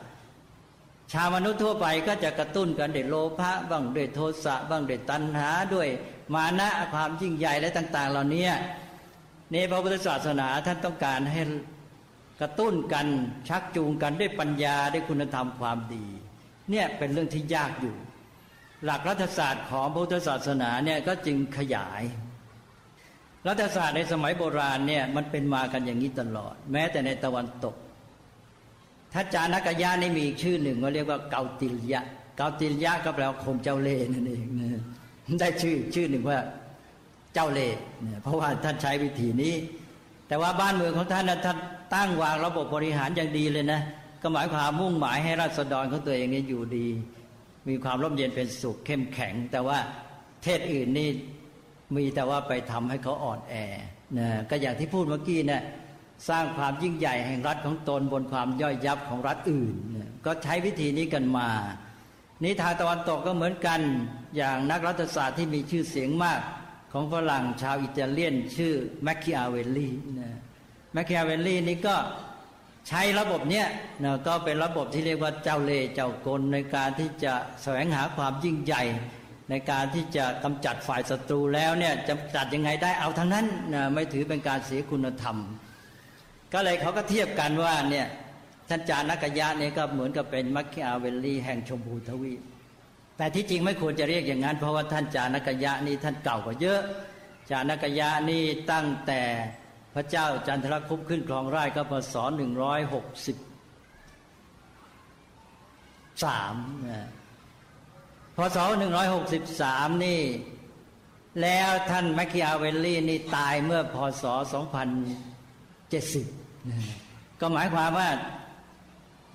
ชาวมนุษย์ทั่วไปก็จะกระตุ้นกันด้วยโลภะบ้างด้วยโทสะบ้างด้วยตัณหาด้วยมานะความยิ่งใหญ่และต่าง ๆ เหล่านี้ในพระพุทธศาสนาท่านต้องการให้กระตุ้นกันชักจูงกันด้วยปัญญาด้วยคุณธรรมความดี เนี่ยเป็นเรื่องที่ยากอยู่ หลักรัฐศาสตร์ของพุทธศาสนาเนี่ยก็จึงขยาย รัฐศาสตร์ในสมัยโบราณเนี่ยมันเป็นมากันอย่างนี้ตลอด แม้แต่ในตะวันตก ถ้าจานักยะนี่มีอีกชื่อหนึ่งก็เรียกว่าเกาติลยะ เกาติลยะก็แปลว่าคนเจ้าเล่นั่นเองนะได้ชื่อชื่อหนึ่งว่าเจ้าเล่เนี่ยเพราะว่าท่านใช้วิธีนี้ แต่ว่าบ้านเมืองของท่านนะท่านตั้งวางระบบบริหารอย่างดีเลยนะก็หมายความมุ่งหมายให้ราษฎรของตัวเองนี่อยู่ดี มีความร่มเย็นเป็นสุขเข้มแข็ง แต่ว่าเทศอื่นนี่มีแต่ว่าไปทำให้เขาอ่อนแอนะก็อย่างที่พูดเมื่อกี้น่ะ สร้างความยิ่งใหญ่แห่งรัฐของตนบนความย่อยยับของรัฐอื่น ก็ใช้วิธีนี้กันมา นิทานตะวันตกก็เหมือนกันอย่างนักรัฐศาสตร์ที่มีชื่อเสียงมากของฝรั่งชาวอิตาเลียนชื่อแมคคิอาเวลลี่นะแมคคิอาเวลลี่นี่ก็ใช้ระบบเนี้ยนะก็เป็นระบบที่เรียกว่าเจ้าเล่ห์เจ้ากลในการที่จะแสวงหาความยิ่งใหญ่ ในการที่จะกำจัดฝ่ายศัตรูแล้วเนี่ยจะจัดยังไงได้เอาทั้งนั้นนะไม่ถือเป็นการเสียคุณธรรม ก็เลยเขาก็เทียบกันว่าเนี่ยท่านจานักยะเนี่ยก็เหมือนกับเป็นมัคคิอาเวลลีแห่งชมพูทวีปแต่ที่จริงไม่ควรจะเรียกอย่างนั้น เพราะว่าท่านจานักยะนี่ท่านเก่ากว่าเยอะ จานักยะนี่ตั้งแต่พระเจ้าจันทรคุปขึ้นครองราชก็พศหนึ่งร้อยหกสิบสามพศหนึ่งร้อยหกสิบสามนี่ แล้วท่านแมคคิอาเวลลี่นี่ตายเมื่อพศสองพันเจ็ดสิบ ก็หมายความว่า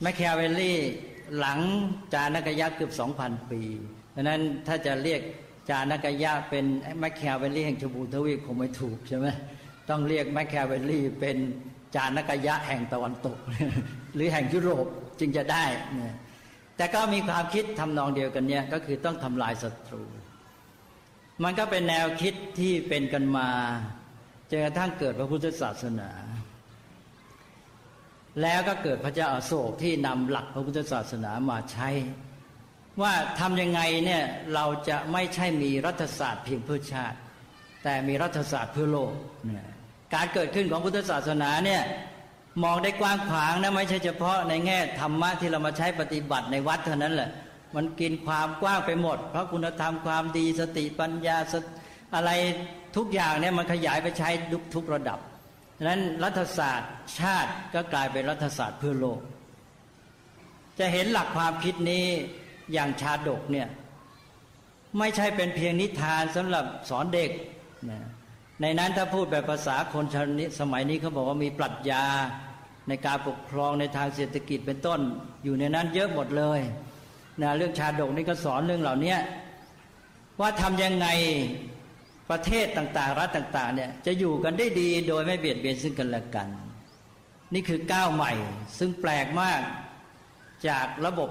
แมคแคเวลลี่หลังจานักยะเกือบสองพันปีดังนั้นถ้าจะเรียกจานักยะเป็นแมคแคเวลลี่แห่งชมพูทวีปคงไม่ถูกใช่ไหมต้องเรียกแมคแคเวลลี่เป็นจานักยะแห่งตะวันตก หรือแห่งยุโรปจึงจะได้เนี่ยแต่ก็มีความคิดทำนองเดียวกันเนี่ยก็คือต้องทำลายศัตรู มันก็เป็นแนวคิดที่เป็นกันมาจนกระทั่งเกิดพระพุทธศาสนา แล้วก็เกิดพระเจ้าอาโศกที่นำหลักพระพุทธศาสนามาใช้ ว่าทำยังไงเนี่ยเราจะไม่ใช่มีรัฐศาสตร์เพียงเพื่อชาติ แต่มีรัฐศาสตร์เพื่อโลกการเกิดขึ้นของพุทธศาสนาเนี่ยมองได้กว้างขวางนะไม่ใช่เฉพาะในแง่ธรรมะที่เรามาใช้ปฏิบัติในวัดเท่านั้นแหละ มันกินความกว้างไปหมด เพราะคุณธรรมความดีสติปัญญาอะไรทุกอย่างเนี่ยมันขยายไปใช้ทุกทุกระดับ ดังนั้นรัฐศาสตร์ชาติก็กลายเป็นรัฐศาสตร์เพื่อโลก จะเห็นหลักความคิดนี้อย่างชาดกเนี่ยไม่ใช่เป็นเพียงนิทานสำหรับสอนเด็กนะในนั้นถ้าพูดแบบภาษาคนชนสมัยนี้เขาบอกว่ามีปรัชญาในการปกครองในทางเศรษฐกิจเป็นต้น อยู่ในนั้นเยอะหมดเลยนะเรื่องชาดกนี่ก็สอนเรื่องเหล่านี้ว่าทำยังไง ประเทศต่างๆ รัฐต่างๆเนี่ยจะอยู่กันได้ดีโดยไม่เบียดเบียนซึ่งกันและกัน นี่คือก้าวใหม่ ซึ่งแปลกมากจากระบบ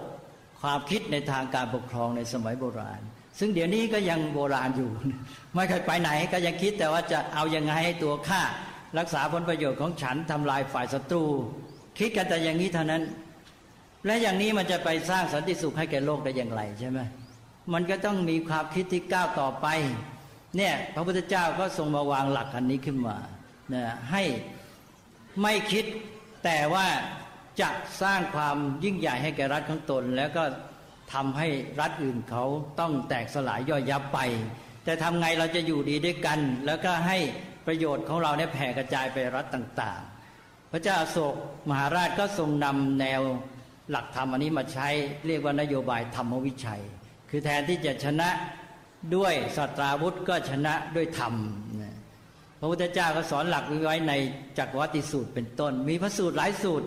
ความคิดในทางการปกครองในสมัยโบราณ ซึ่งเดี๋ยวนี้ก็ยังโบราณอยู่ ไม่เคยไปไหนก็ยังคิดแต่ว่าจะเอายังไงให้ตัวข้ารักษาผลประโยชน์ของฉันทำลายฝ่ายศัตรู คิดกันแต่อย่างนี้เท่านั้น และอย่างนี้มันจะไปสร้างสันติสุขให้แก่โลกได้อย่างไรใช่ไหมมันก็ต้องมีความคิดที่ก้าวต่อไป เนี่ยพระพุทธเจ้าก็ทรงมาวางหลักอันนี้ขึ้นมานะให้ไม่คิดแต่ว่าจะสร้างความยิ่งใหญ่ให้แก่รัฐของตน แล้วก็ทำให้รัฐอื่นเขาต้องแตกสลายย่อยยับไป แต่ทำไงเราจะอยู่ดีด้วยกัน แล้วก็ให้ประโยชน์ของเราเนี่ยแผ่กระจายไปรัฐต่างๆ พระเจ้าโศกมหาราชก็ทรงนำแนวหลักธรรมอันนี้มาใช้เรียกว่านโยบายธรรมวิชัย คือแทนที่จะชนะ ด้วยสัตราวุธก็ชนะด้วยธรรมพระพุทธเจ้าก็สอนหลักไว้ในจักรวัติสูตรเป็นต้น มีพระสูตรหลายสูตร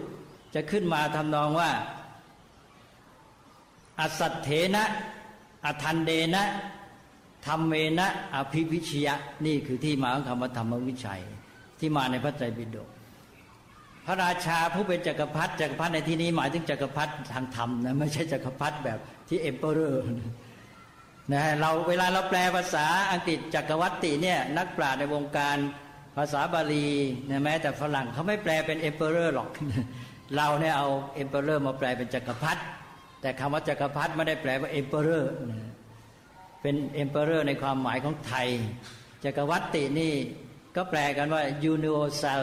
จะขึ้นมาทำนองว่า อสัตเถนะอทัณเฑนะธัมเมนะอภิวิชิยะนี่คือที่มาของคำว่าธรรมวิชัย ที่มาในพระไตรปิฎกพระราชาผู้เป็นจักรพรรดิจักรพรรดิในที่นี้หมายถึงจักรพรรดิทางธรรมนะไม่ใช่จักรพรรดิแบบที่ emperor นะเราเวลาเราแปลภาษาอังกฤษจักรวรรติเนี่ยนักปราชญ์ในวงการภาษาบาลีนะแม้แต่ฝรั่งเขาไม่แปลเป็น emperor หรอก เราเนี่ยเอา emperor มาแปลเป็นจักรพรรดิแต่คำว่าจักรพรรดิไม่ได้แปลว่า emperor เป็น emperor ในความหมายของไทย จักรวรรตินี่ก็แปลกันว่า universal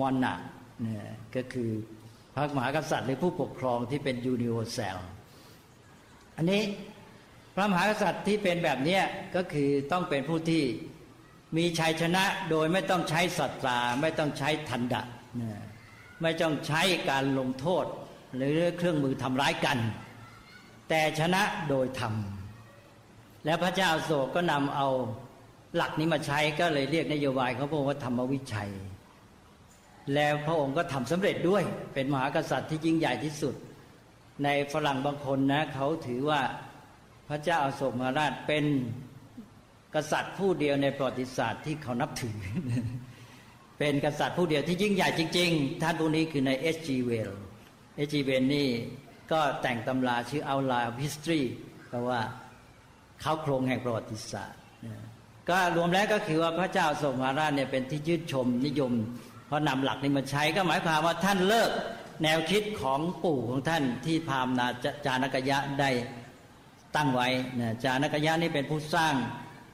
monarch เนี่ยก็คือพระมหากษัตริย์หรือผู้ปกครองที่เป็น universal อันนี้ พระมหากษัตริย์ที่เป็นแบบนี้ก็คือต้องเป็นผู้ที่มีชัยชนะโดยไม่ต้องใช้สัตราไม่ต้องใช้ทันดะไม่ต้องใช้การลงโทษ หรือเครื่องมือทำร้ายกัน แต่ชนะโดยธรรมและพระเจ้าโศกก็นำเอาหลักนี้มาใช้ก็เลยเรียกนโยบายเขาบอกว่าธรรมวิชัย แล้วพระองค์ก็ทำสำเร็จด้วยเป็นมหากษัตริย์ที่ยิ่งใหญ่ที่สุด ในฝรั่งบางคนนะเขาถือว่า พระเจ้าอาโศกมหาราชเป็นกษัตริย์ผู้เดียวในประวัติศาสตร์ที่เขานับถือ เป็นกษัตริย์ผู้เดียวที่ยิ่งใหญ่จริง ๆ ท่านผู้นี้คือใน H.G. Wells H.G. Wells นี่ก็แต่งตำราชื่อ Outline of History แปลว่าเค้าโครงแห่งประวัติศาสตร์ ก็รวมแล้วก็คือว่าพระเจ้าอโศกมหาราชเนี่ยเป็นที่ชื่นชมนิยม เพราะนำหลักนี้มาใช้ก็หมายความว่าท่านเลิกแนวคิดของปู่ของท่านที่พามนาจานกยะได้ ตั้งไว้นะจานกยะนี่เป็นผู้สร้าง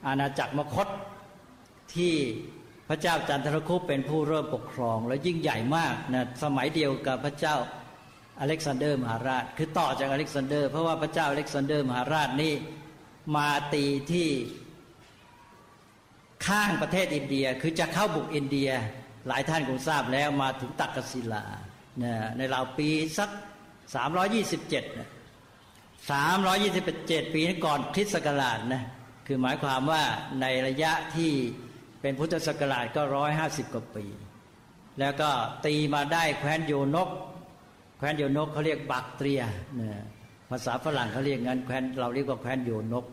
อาณาจักรมคตที่พระเจ้าจันทรคุปเป็นผู้เริ่มปกครอง และยิ่งใหญ่มากนะสมัยเดียวกับพระเจ้าอเล็กซานเดอร์มหาราช คือต่อจากอเล็กซานเดอร์ เพราะว่าพระเจ้าอเล็กซานเดอร์มหาราชนี่มาตีที่ข้างประเทศอินเดียคือจะเข้าบุกอินเดียหลายท่านคงทราบแล้วมาถึงตักกศิลาในราวปีสัก 327 สามร้อยี่สิบเจ็ดปีก่อนคริสต์ศักราชนะคือหมายความว่าในระยะที่เป็นพุทธศักราชก็ร้อยห้าสิบกว่าปี แล้วก็ตีมาได้แคว้นโยนก แคว้นโยนกเขาเรียกบักเตรียนะภาษาฝรั่งเขาเรียกงั้นแคว้นเราเรียกว่าแคว้นโยนก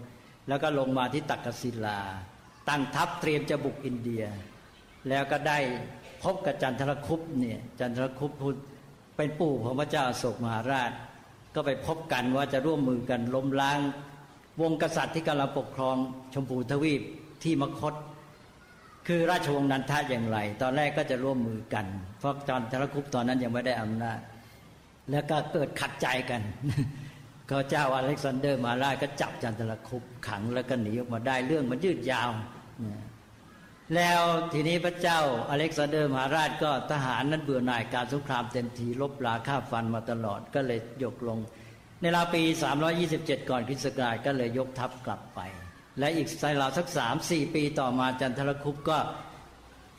แล้วก็ลงมาที่ตักกศิลา ตั้งทัพเตรียมจะบุกอินเดีย แล้วก็ได้พบกับจันทรคุปเนี่ยจันทรคุปเป็นปู่ของพระเจ้าโศกมหาราช ก็ไปพบกันว่าจะร่วมมือกันล้มล้าง วงกษัตริย์ที่กำลังปกครองชมพูทวีปที่มคต คือราชวงศ์นันทะอย่างไร ตอนแรกก็จะร่วมมือกัน เพราะจอนทรคุปตอนนั้นยังไม่ได้อำนาจ แล้วก็เกิดขัดใจกันก็เจ้าอเล็กซานเดอร์มาราก็จับจันทรคุปขังแล้วก็หนีออกมาได้เรื่องมันยืดยาว แล้วทีนี้พระเจ้าอเล็กซานเดอร์มหาราชก็ทหารนั้นเบื่อหน่ายการสงครามเต็มทีลบลาฆ่าฟันมาตลอดก็เลยยกลง ในราวปี 327 ก่อนคริสต์ศักราชก็เลยยกทัพกลับไป และอีกใราวสักสามสี่ปีต่อมาจันทรคุปก็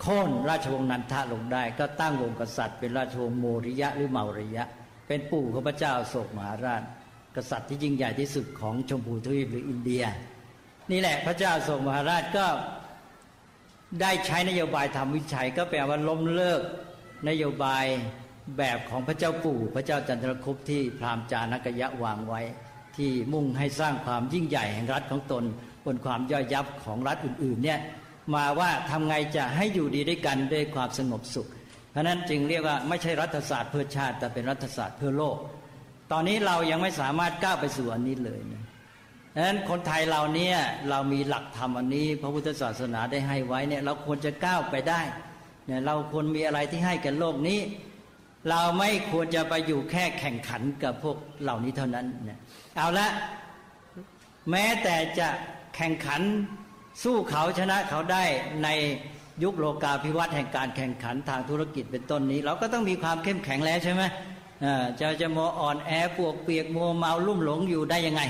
โค่นราชวงศ์นันทะลงได้ ก็ตั้งวงกษัตริย์ เป็นราชวงศ์โมริยะหรือเมาริยะ เป็นปู่ของพระเจ้าโศกมหาราช กษัตริย์ที่ยิ่งใหญ่ที่สุดของชมพูทวีปหรืออินเดีย นี่แหละพระเจ้าโศกมหาราชก็ ได้ใช้นโยบายทำวิจัยก็แปลว่าล้มเลิก นโยบายแบบของพระเจ้าปู่ พระเจ้าจันทรคุปที่พราหมณ์จานกยะวางไว้ ที่มุ่งให้สร้างความยิ่งใหญ่แห่งรัฐของตน บนความย่อยยับของรัฐอื่นๆเนี่ยมาว่าทำไงจะให้อยู่ดีด้วยกันด้วยความสงบสุข เพราะนั้นจึงเรียกว่าไม่ใช่รัฐศาสตร์เพื่อชาติ แต่เป็นรัฐศาสตร์เพื่อโลก ตอนนี้เรายังไม่สามารถก้าวไปสู่อันนี้เลยนะ ดังนั้นคนไทยเราเนี่ยเรามีหลักธรรมอันนี้ พระพุทธศาสนาได้ให้ไว้เนี่ยเราควรจะก้าวไปได้เนี่ยเราควรมีอะไรที่ให้กันโลกนี้ เราไม่ควรจะไปอยู่แค่แข่งขันกับพวกเหล่านี้เท่านั้นเนี่ยเอาละแม้แต่จะแข่งขันสู้เขาชนะเขาได้ในยุคโลกาภิวัตน์แห่งการแข่งขันทางธุรกิจเป็นต้นนี้ เราก็ต้องมีความเข้มแข็งแล้วใช่ไหมจะจะมัวอ่อนแอปวกเปียกมัวเมาลุ่มหลงอยู่ได้ยังไง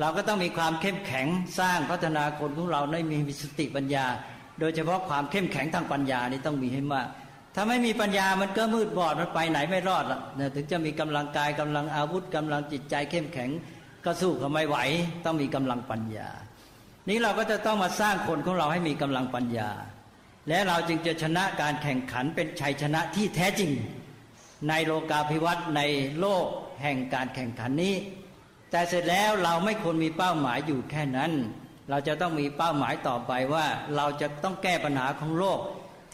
เราก็ต้องมีความเข้มแข็งสร้างพัฒนาคนของเราได้มีสติปัญญา โดยเฉพาะความเข้มแข็งทางปัญญานี่ต้องมีให้มาก ถ้าไม่มีปัญญามันก็มืดบอดมันไปไหนไม่รอดละถึงจะมีกำลังกายกำลังอาวุธกำลังจิตใจเข้มแข็งก็สู้เขาไม่ไหว ต้องมีกำลังปัญญา นี้เราก็จะต้องมาสร้างคนของเราให้มีกำลังปัญญา และเราจึงจะชนะการแข่งขันเป็นชัยชนะที่แท้จริง ในโลกาภิวัตน์ในโลกแห่งการแข่งขันนี้ แต่เสร็จแล้วเราไม่ควรมีเป้าหมายอยู่แค่นั้น เราจะต้องมีเป้าหมายต่อไปว่า เราจะต้องแก้ปัญหาของโลก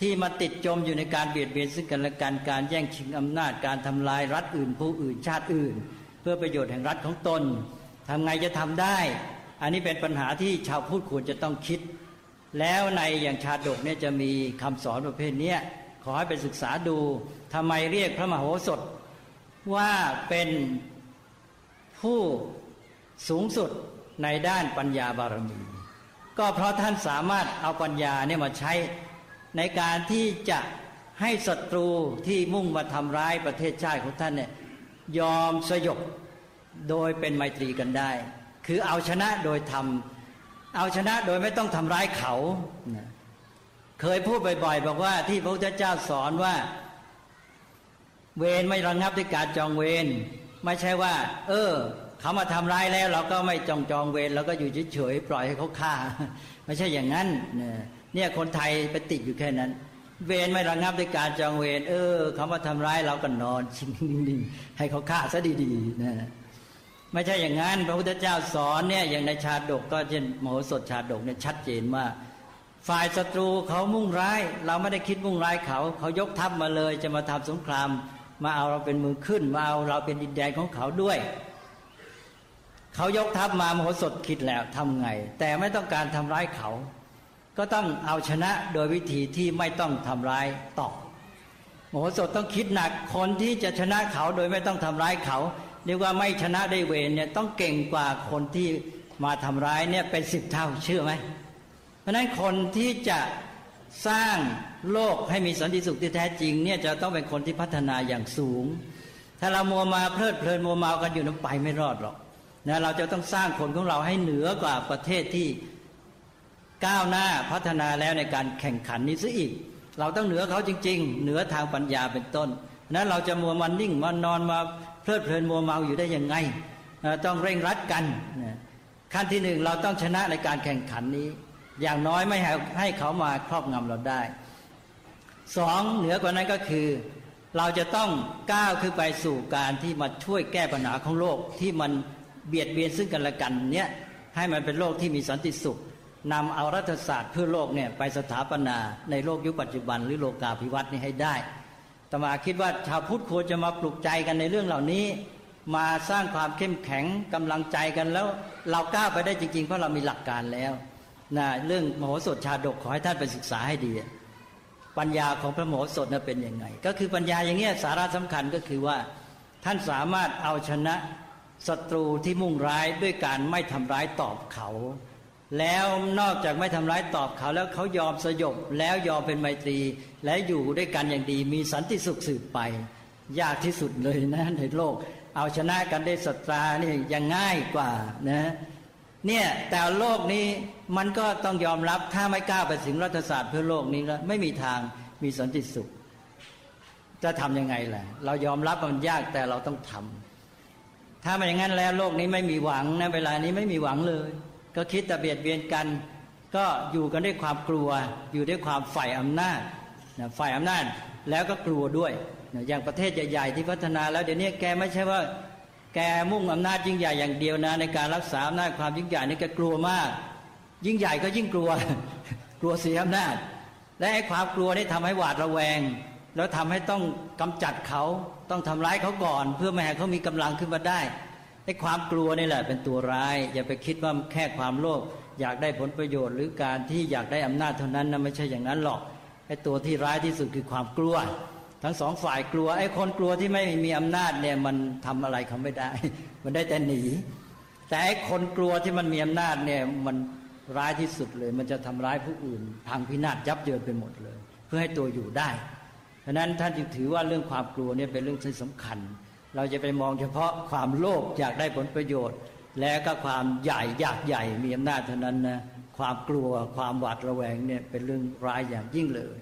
ที่มาติดจมอยู่ในการเบียดเบียนซึ่งกันและกันการแย่งชิงอำนาจการทำลายรัฐอื่น ผู้อื่นชาติอื่น เพื่อประโยชน์แห่งรัฐของตนทำไงจะทำได้ อันนี้เป็นปัญหาที่ชาวพุทธควรจะต้องคิด แล้วในอย่างชาดกเนี่ยจะมีคำสอนประเภทนี้ขอให้ไปศึกษาดูทำไมเรียกพระมโหสถว่าเป็น ผู้สูงสุดในด้านปัญญาบารมี ก็เพราะท่านสามารถเอาปัญญาเนี่ยมาใช้ ในการที่จะให้ศัตรูที่มุ่งมาทำร้ายประเทศชาติของท่านเนี่ยยอมสยบโดยเป็นไมตรีกันได้ คือเอาชนะโดยทำเอาชนะโดยไม่ต้องทำร้ายเขา เคยพูดบ่อยๆบอกว่าที่พระพุทธเจ้าสอนว่า เวรไม่ระงับด้วยการจองเวร ไม่ใช่ว่า เออเขามาทำร้ายแล้ว เราก็ไม่จองจองเวรเราก็อยู่เฉยๆปล่อยให้เขาฆ่า ไม่ใช่อย่างนั้นเนี่ยคนไทยไปติดอยู่แค่นั้น เวรไม่ระงับด้วยการจองเวรเออเขามาทำร้ายเราก็นอนชิงนิ่งๆให้เขาฆ่าซะดีๆนะไม่ใช่อย่างนั้น พระพุทธเจ้าสอนเนี่ยอย่างในชาดกก็เช่นมโหสถชาดกเนี่ยชัดเจนว่าฝ่ายศัตรูเขามุ่งร้าย เราไม่ได้คิดมุ่งร้ายเขา เขายกทัพมาเลย จะมาทำสงคราม มาเอาเราเป็นมือขึ้น มาเอาเราเป็นดินแดนของเขาด้วย เขายกทัพมามโหสถคิดแล้วทำไง แต่ไม่ต้องการทำร้ายเขา ก็ต้องเอาชนะโดยวิธีที่ไม่ต้องทำร้ายต่อมโหสถต้องคิดหนักคนที่จะชนะเขาโดยไม่ต้องทำร้ายเขาเรียกว่าไม่ชนะได้เวรเนี่ยต้องเก่งกว่าคนที่มาทำร้ายเนี่ยเป็นสิบเท่าเชื่อไหมเพราะนั้นคนที่จะ สร้างโลกให้มีสันติสุขที่แท้จริงเนี่ยจะต้องเป็นคนที่พัฒนาอย่างสูง ถ้าเรามัวมาเพลิดเพลินมัวเมากันอยู่นั้นไปไม่รอดหรอกนะเราจะต้องสร้างคนของเราให้เหนือกว่าประเทศที่ก้าวหน้าพัฒนาแล้วในการแข่งขันนี้ซะอีก เราต้องเหนือเขาจริง ๆ เหนือทางปัญญาเป็นต้นนั้นเราจะมัวมันนิ่งมันนอนมาเพลิดเพลินมัวเมาอยู่ได้ยังไง ต้องเร่งรัดกัน ขั้นที่หนึ่งเราต้องชนะในการแข่งขันนี้ อย่างน้อยไม่ให้เขามาครอบงำเราได้สองเหนือกว่านั้นก็คือ เราจะต้องก้าวขึ้นไปสู่การที่มาช่วยแก้ปัญหาของโลกที่มันเบียดเบียนซึ่งกันและกันเนี่ยให้มันเป็นโลกที่มีสันติสุขนำเอารัฐศาสตร์เพื่อโลกเนี่ยไปสถาปนาในโลกยุคปัจจุบัน หรือโลกาภิวัตน์นี้ให้ได้ตมาคิดว่าชาวพุทธควรจะมาปลุกใจกันในเรื่องเหล่านี้ มาสร้างความเข้มแข็งกำลังใจกันแล้ว เราก้าวไปได้จริงๆ เพราะเรามีหลักการแล้ว นะเรื่องมโหสถชาดกขอให้ท่านไปศึกษาให้ดี ปัญญาของพระมโหสถนั้นเป็นยังไง ก็คือปัญญาอย่างเงี้ยสาระสำคัญก็คือว่า ท่านสามารถเอาชนะศัตรูที่มุ่งร้ายด้วยการไม่ทำร้ายตอบเขา แล้วนอกจากไม่ทำร้ายตอบเขาแล้วเขายอมสยบแล้วยอมเป็นไมตรี และอยู่ด้วยกันอย่างดี มีสันติสุขสืบไป ยากที่สุดเลยนะในโลก เอาชนะกันได้สตรานี่ยังง่ายกว่านะ เนี่ยแต่โลกนี้มันก็ต้องยอมรับถ้าไม่กล้าไปถึงรัฐศาสตร์เพื่อโลกนี้แล้วไม่มีทางมีสันติสุข จะทํำยังไงล่ะ เรายอมรับมันยากแต่เราต้องทำถ้าไม่อย่างนั้นแล้วโลกนี้ไม่มีหวังนะเวลานี้ไม่มีหวังเลย ก็คิดแต่เบียดเบียนกัน ก็อยู่กันด้วยความกลัว อยู่ด้วยความฝ่ายอำนาจฝ่ายอำนาจแล้วก็กลัวด้วย อย่างประเทศใหญ่ ๆ ที่พัฒนาแล้วเดี๋ยวนี้แกไม่ใช่ว่า แกมุ่งอำนาจยิ่งใหญ่อย่างเดียวนะ ในการรักษาอำนาจความยิ่งใหญ่นี่แกกลัวมาก ยิ่งใหญ่ก็ยิ่งกลัว กลัวเสียอำนาจ และไอ้ความกลัวนี่ทำให้หวาดระแวง แล้วทำให้ต้องกำจัดเขาต้องทำร้ายเขาก่อน เพื่อไม่ให้เขามีกำลังขึ้นมาได้ไอ้ความกลัวนี่แหละเป็นตัวร้าย อย่าไปคิดว่าแค่ความโลภอยากได้ผลประโยชน์ หรือการที่อยากได้อำนาจเท่านั้นนะไม่ใช่อย่างนั้นหรอกไอ้ตัวที่ร้ายที่สุดคือความกลัว ทั้งสองฝ่ายกลัวไอ้คนกลัวที่ไม่มีอำนาจเนี่ยมันทำอะไรเขาไม่ได้ มันได้แต่หนี แต่ไอ้คนกลัวที่มันมีอำนาจเนี่ยมันร้ายที่สุดเลย มันจะทำร้ายผู้อื่นพังพินาศยับเยินไปหมดเลย เพื่อให้ตัวอยู่ได้เพราะนั้นท่านจึงถือว่าเรื่องความกลัวเนี่ยเป็นเรื่องที่สำคัญ เราจะไปมองเฉพาะความโลภอยากได้ผลประโยชน์ และก็ความใหญ่อยากใหญ่มีอำนาจเท่านั้นนะความกลัวความหวาดระแวงเนี่ยเป็นเรื่องร้ายอย่างยิ่งเลย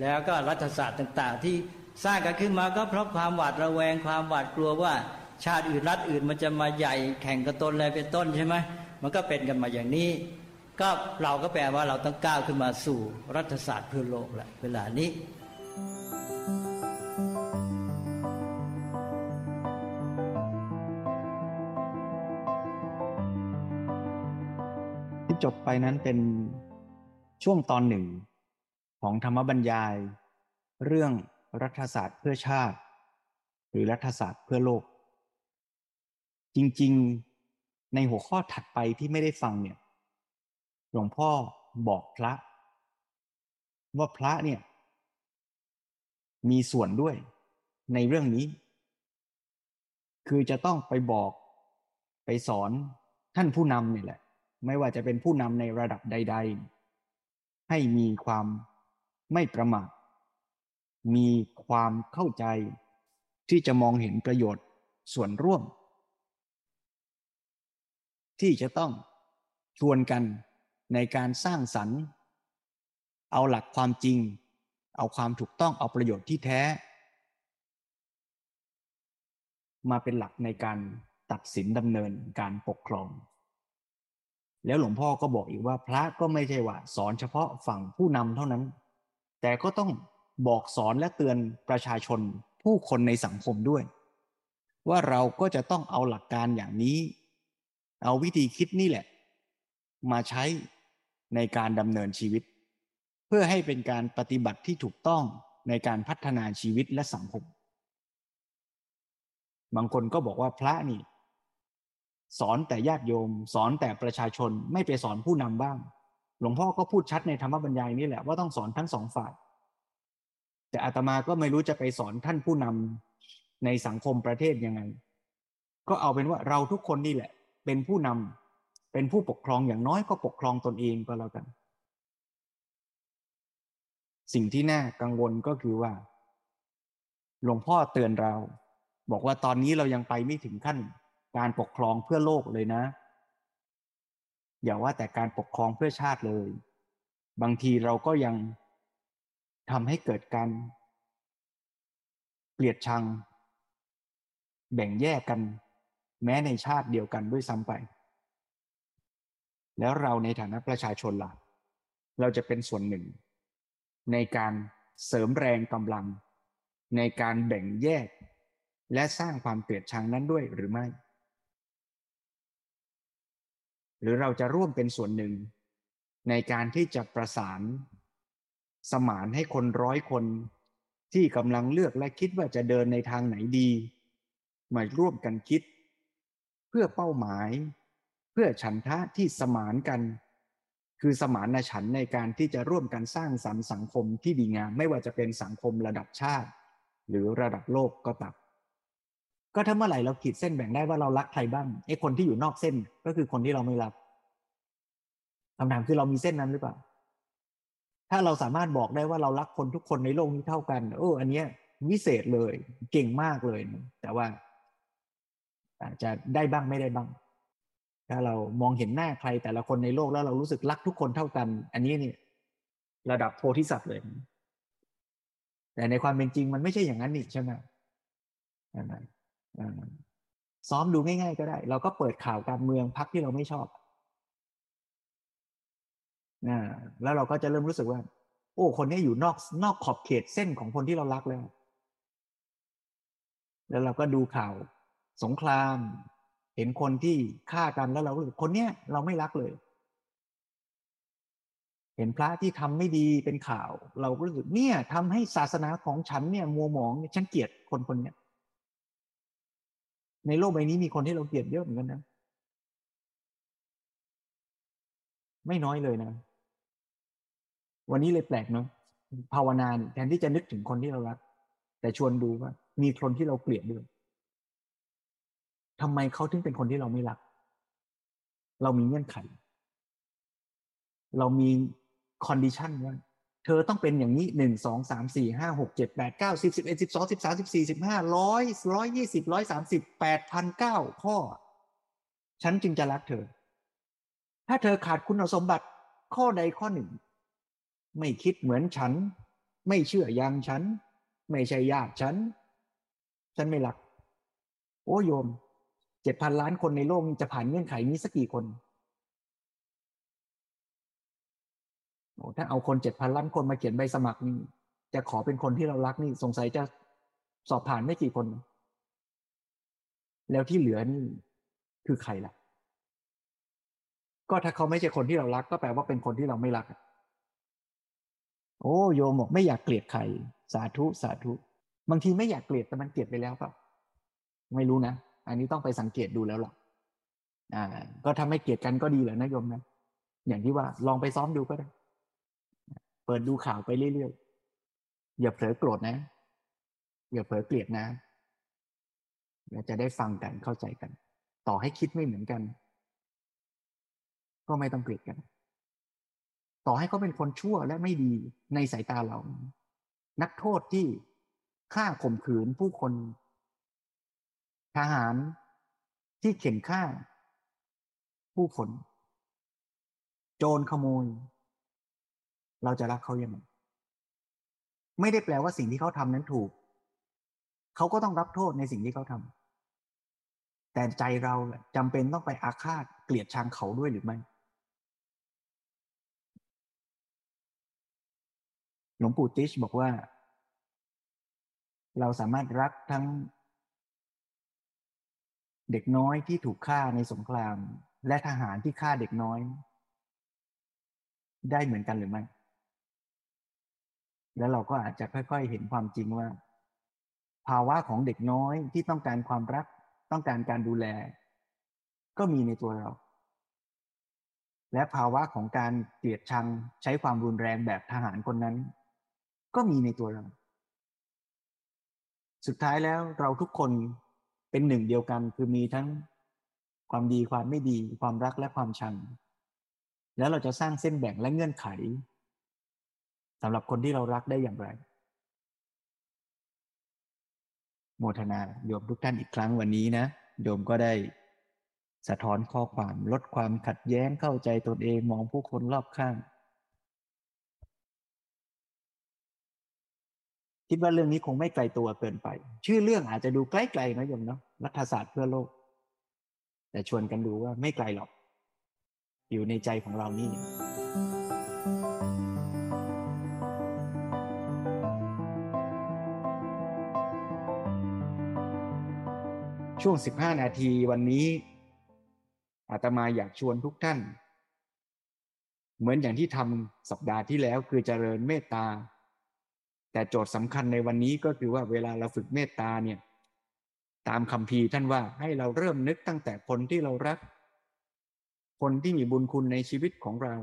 แล้วก็รัฐศาสตร์ต่าง ๆ ที่ สร้างกันขึ้นมาก็เพราะความหวาดระแวงความหวาดกลัวว่า ชาติอื่นรัฐอื่นมันจะมาใหญ่แข่งกับตนอะไรเป็นต้นใช่ไหมมันก็เป็นกันมาอย่างนี้ ก็เราก็แปลว่าเราต้องก้าวขึ้นมาสู่รัฐศาสตร์เพื่อโลกแหละเวลานี้จบไปนั้นเป็นช่วงตอนหนึ่งของธรรมบรรยาย เรื่อง รัฐศาสตร์เพื่อชาติ หรือรัฐศาสตร์เพื่อโลก จริงๆในหัวข้อถัดไปที่ไม่ได้ฟังเนี่ยหลวงพ่อบอกพระ ว่าพระเนี่ย มีส่วนด้วยในเรื่องนี้ คือจะต้องไปบอกไปสอนท่านผู้นำนี่แหละ ไม่ว่าจะเป็นผู้นำในระดับใด ๆ ให้มีความไม่ประมาท มีความเข้าใจ ที่จะมองเห็นประโยชน์ส่วนร่วม ที่จะต้องชวนกันในการสร้างสรรค์ เอาหลักความจริง เอาความถูกต้องเอาประโยชน์ที่แท้ มาเป็นหลักในการตัดสินดำเนินการปกครอง แล้วหลวงพ่อก็บอกอีกว่าพระก็ไม่ใช่ว่า สอนเฉพาะฝั่งผู้นำเท่านั้น แต่ก็ต้อง บอกสอนและเตือนประชาชนผู้คนในสังคมด้วย ว่าเราก็จะต้องเอาหลักการอย่างนี้ เอาวิธีคิดนี่แหละ มาใช้ในการดำเนินชีวิต เพื่อให้เป็นการปฏิบัติที่ถูกต้องในการพัฒนาชีวิตและสังคม บางคนก็บอกว่าพระนี่ สอนแต่ญาติโยม สอนแต่ประชาชนไม่ไปสอนผู้นำบ้าง หลวงพ่อก็พูดชัดในธรรมบรรยายนี่แหละว่าต้องสอนทั้งสองฝ่าย แต่อาตมาก็ไม่รู้จะไปสอนท่านผู้นำในสังคมประเทศยังไง ก็เอาเป็นว่าเราทุกคนนี่แหละ เป็นผู้นำเป็นผู้ปกครองอย่างน้อยก็ปกครองตนเองก็แล้วกัน สิ่งที่น่ากังวลก็คือว่า หลวงพ่อเตือนเรา บอกว่าตอนนี้เรายังไปไม่ถึงขั้น การปกครองเพื่อโลกเลยนะ อย่าว่าแต่การปกครองเพื่อชาติเลย บางทีเราก็ยัง ทำให้เกิดการเกลียดชัง แบ่งแยกกัน แม้ในชาติเดียวกันด้วยซ้ำไป แล้วเราในฐานะประชาชนล่ะ เราจะเป็นส่วนหนึ่ง ในการเสริมแรงกำลัง ในการแบ่งแยก และสร้างความเกลียดชังนั้นด้วยหรือไม่ หรือเราจะร่วมเป็นส่วนหนึ่ง ในการที่จะประสาน สมานให้คนร้อยคน ที่กำลังเลือกและคิดว่าจะเดินในทางไหนดีมาร่วมกันคิด เพื่อเป้าหมาย เพื่อฉันทะที่สมานกัน คือสมานฉันในการที่จะร่วมกันสร้างสรรค์สังคมที่ดีงามไม่ว่าจะเป็นสังคมระดับชาติ หรือระดับโลกก็ตามก็ถ้าเมื่อไหร่เราขีดเส้นแบ่งได้ว่าเรารักใครบ้างไอ้คนที่อยู่นอกเส้นก็คือคนที่เราไม่รักคำถามคือเรามีเส้นนั้นหรือเปล่า ถ้าเราสามารถบอกได้ว่าเรารักคนทุกคนในโลกนี้เท่ากันโอ้อันเนี้ยวิเศษเลย เก่งมากเลย แต่ว่า อาจจะได้บ้างไม่ได้บ้าง ถ้าเรามองเห็นหน้าใครแต่ละคนในโลกแล้วเรารู้สึกรักทุกคนเท่ากัน อันนี้เนี่ย ระดับโพธิสัตว์เลย แต่ในความเป็นจริงมันไม่ใช่อย่างนั้นนี่ใช่ไหมซ้อมดูง่าย ๆ ก็ได้ เราก็เปิดข่าวการเมืองพักที่เราไม่ชอบ นะแล้วเราก็จะเริ่มรู้สึกว่า โอ้ คนนี้อยู่นอกนอกขอบเขตเส้นของคนที่เรารักแล้ว แล้วเราก็ดูข่าวสงคราม เห็นคนที่ฆ่ากันแล้วเรารู้สึกคนเนี้ยเราไม่รักเลย เห็นพระที่ทำไม่ดีเป็นข่าว เราก็รู้สึกเนี่ยทำให้ศาสนาของฉันเนี่ย มัวหมองฉันเกลียดคนคนเนี้ยในโลกใบนี้มีคนที่เราเกลียดเยอะเหมือนกันนะ ไม่น้อยเลยนะ วันนี้เลยแปลกเนาะภาวนาแทนที่จะนึกถึงคนที่เรารัก แต่ชวนดูว่า มีคนที่เราเกลียดด้วยทำไมเขาถึงเป็นคนที่เราไม่รัก เรามีเงื่อนไข เรามี condition ว่าเธอต้องเป็นอย่างนี้หนึ่งสองสามสี่ห้าหกเจ็ดแปดเก้าสิบสิบเอ็ดสิบสองสิบสามสิบสี่สิบห้าร้อยร้อยยี่สิบร้อยสามสิบแปดพันเก้าข้อ ฉันจึงจะรักเธอ ถ้าเธอขาดคุณสมบัติข้อใดข้อหนึ่ง ไม่คิดเหมือนฉัน ไม่เชื่ออย่างฉัน ไม่ใช่ญาติฉัน ฉันไม่รัก โอ้โยมเจ็ดพันล้านคนในโลกจะผ่านเงื่อนไขนี้สักกี่คนโอ้ถ้าเอาคนเจ็ดพันล้านคนมาเขียนใบสมัครนี่จะขอเป็นคนที่เรารักนี่สงสัยจะสอบผ่านไม่กี่คน แล้วที่เหลือนี่คือใครล่ะ ก็ถ้าเขาไม่ใช่คนที่เรารักก็แปลว่าเป็นคนที่เราไม่รัก โอ้โยมบอกไม่อยากเกลียดใครสาธุสาธุ บางทีไม่อยากเกลียดแต่มันเกลียดไปแล้วเปล่าไม่รู้นะอันนี้ต้องไปสังเกตดูแล้วหรอกอ่า ก็ทำให้เกลียดกันก็ดีแหละนะโยมนะอย่างที่ว่าลองไปซ้อมดูก็ได้ เปิดดูข่าวไปเรื่อยๆอย่าเผลอโกรธนะ อย่าเผลอเกลียดนะเราจะได้ฟังกันเข้าใจกัน ต่อให้คิดไม่เหมือนกัน ก็ไม่ต้องเกลียดกัน ต่อให้เขาเป็นคนชั่วและไม่ดีในสายตาเรา นักโทษที่ฆ่าข่มขืนผู้คน ทหารที่เข็นฆ่า ผู้คน โจรขโมย เราจะรักเขายังไงไม่ได้แปลว่าสิ่งที่เขาทำนั้นถูก เขาก็ต้องรับโทษในสิ่งที่เขาทำแต่ใจเราจำเป็นต้องไปอาฆาตเกลียดชังเขาด้วยหรือไม่ หลวงปู่ติชบอกว่า เราสามารถรักทั้ง เด็กน้อยที่ถูกฆ่าในสงคราม และทหารที่ฆ่าเด็กน้อย ได้เหมือนกันหรือไม่แล้วเราก็อาจจะค่อย ๆ เห็นความจริงว่า ภาวะของเด็กน้อยที่ต้องการความรัก ต้องการการดูแล ก็มีในตัวเรา และภาวะของการเกลียดชังใช้ความรุนแรงแบบทหารคนนั้น ก็มีในตัวเรา สุดท้ายแล้วเราทุกคนเป็นหนึ่งเดียวกัน คือมีทั้งความดีความไม่ดี ความรักและความชัง แล้วเราจะสร้างเส้นแบ่งและเงื่อนไขสำหรับคนที่เรารักได้อย่างไร โมทนาโยมทุกท่านอีกครั้งวันนี้นะโยมก็ได้สะท้อนข้อความลดความขัดแย้งเข้าใจตนเองมองผู้คนรอบข้าง คิดว่าเรื่องนี้คงไม่ไกลตัวเกินไป ชื่อเรื่องอาจจะดูใกล้ๆนะโยมเนาะรัฐศาสตร์เพื่อโลก แต่ชวนกันดูว่าไม่ไกลหรอก อยู่ในใจของเรานี่ช่วง 15 นาทีวันนี้ อาตมาอยากชวนทุกท่าน เหมือนอย่างที่ทำสัปดาห์ที่แล้วคือเจริญเมตตา แต่โจทย์สำคัญในวันนี้ก็คือว่าเวลาเราฝึกเมตตาเนี่ยตามคำพีท่านว่าให้เราเริ่มนึกตั้งแต่คนที่เรารัก คนที่มีบุญคุณในชีวิตของเรา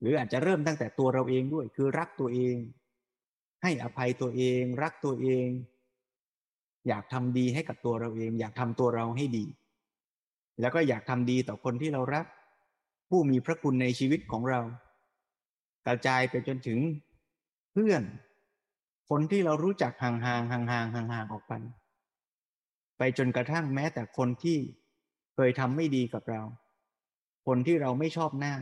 หรืออาจจะเริ่มตั้งแต่ตัวเราเองด้วย คือรักตัวเอง ให้อภัยตัวเอง รักตัวเอง อยากทำดีให้กับตัวเราเอง อยากทำตัวเราให้ดี แล้วก็อยากทำดีต่อคนที่เรารัก ผู้มีพระคุณในชีวิตของเรา กระจายไปจนถึง เพื่อน คนที่เรารู้จักห่างๆห่างๆห่างๆออกไป ไปจนกระทั่งแม้แต่คนที่เคยทำไม่ดีกับเรา คนที่เราไม่ชอบหน้า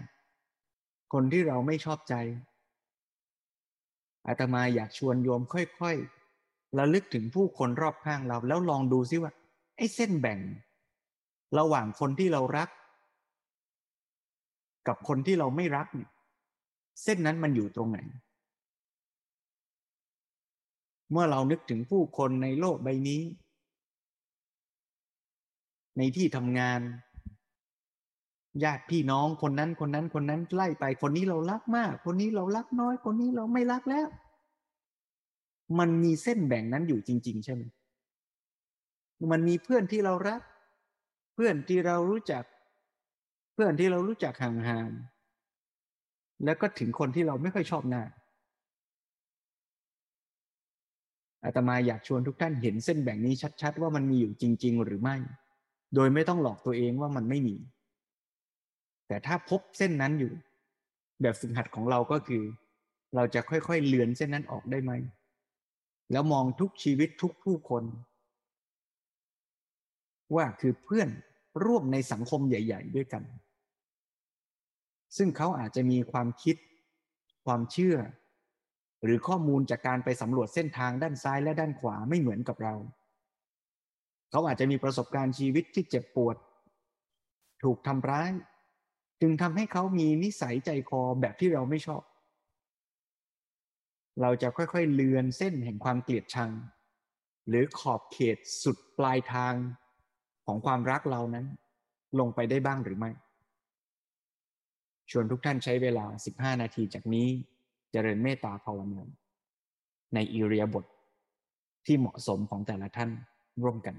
คนที่เราไม่ชอบใจอาตมาอยากชวนโยมค่อยๆระลึกถึงผู้คนรอบข้างเรา แล้วลองดูซิว่า ไอ้เส้นแบ่ง ระหว่างคนที่เรารัก กับคนที่เราไม่รักเนี่ยเส้นนั้นมันอยู่ตรงไหน เมื่อเรานึกถึงผู้คนในโลกใบนี้ ในที่ทำงาน ญาติพี่น้องคนนั้นคนนั้นคนนั้นไล่ไป คนนี้เรารักมาก คนนี้เรารักน้อย คนนี้เราไม่รักแล้ว มันมีเส้นแบ่งนั้นอยู่จริง ๆ ใช่ไหมมันมีเพื่อนที่เรารัก เพื่อนที่เรารู้จัก เพื่อนที่เรารู้จักห่างๆแล้วก็ถึงคนที่เราไม่ค่อยชอบหน้า อาตมาอยากชวนทุกท่านเห็นเส้นแบ่งนี้ชัด ๆ ว่ามันมีอยู่จริง ๆ หรือไม่ โดยไม่ต้องหลอกตัวเองว่ามันไม่มี แต่ถ้าพบเส้นนั้นอยู่ แบบฝึกหัดของเราก็คือ เราจะค่อยๆเลือนเส้นนั้นออกได้ไหม แล้วมองทุกชีวิตทุกผู้คน ว่าคือเพื่อนร่วมในสังคมใหญ่ ๆ ด้วยกัน ซึ่งเขาอาจจะมีความคิด ความเชื่อ หรือข้อมูลจากการไปสำรวจเส้นทางด้านซ้ายและด้านขวาไม่เหมือนกับเรา เขาอาจจะมีประสบการณ์ชีวิตที่เจ็บปวด ถูกทำร้าย จึงทำให้เขามีนิสัยใจคอแบบที่เราไม่ชอบ เราจะค่อยๆเลือนเส้นแห่งความเกลียดชัง หรือขอบเขตสุดปลายทางของความรักเรานั้น ลงไปได้บ้างหรือไม่ ชวนทุกท่านใช้เวลา 15 นาทีจากนี้ เจริญเมตตาภาวนาในอิริยาบทที่เหมาะสมของแต่ละท่านร่วมกัน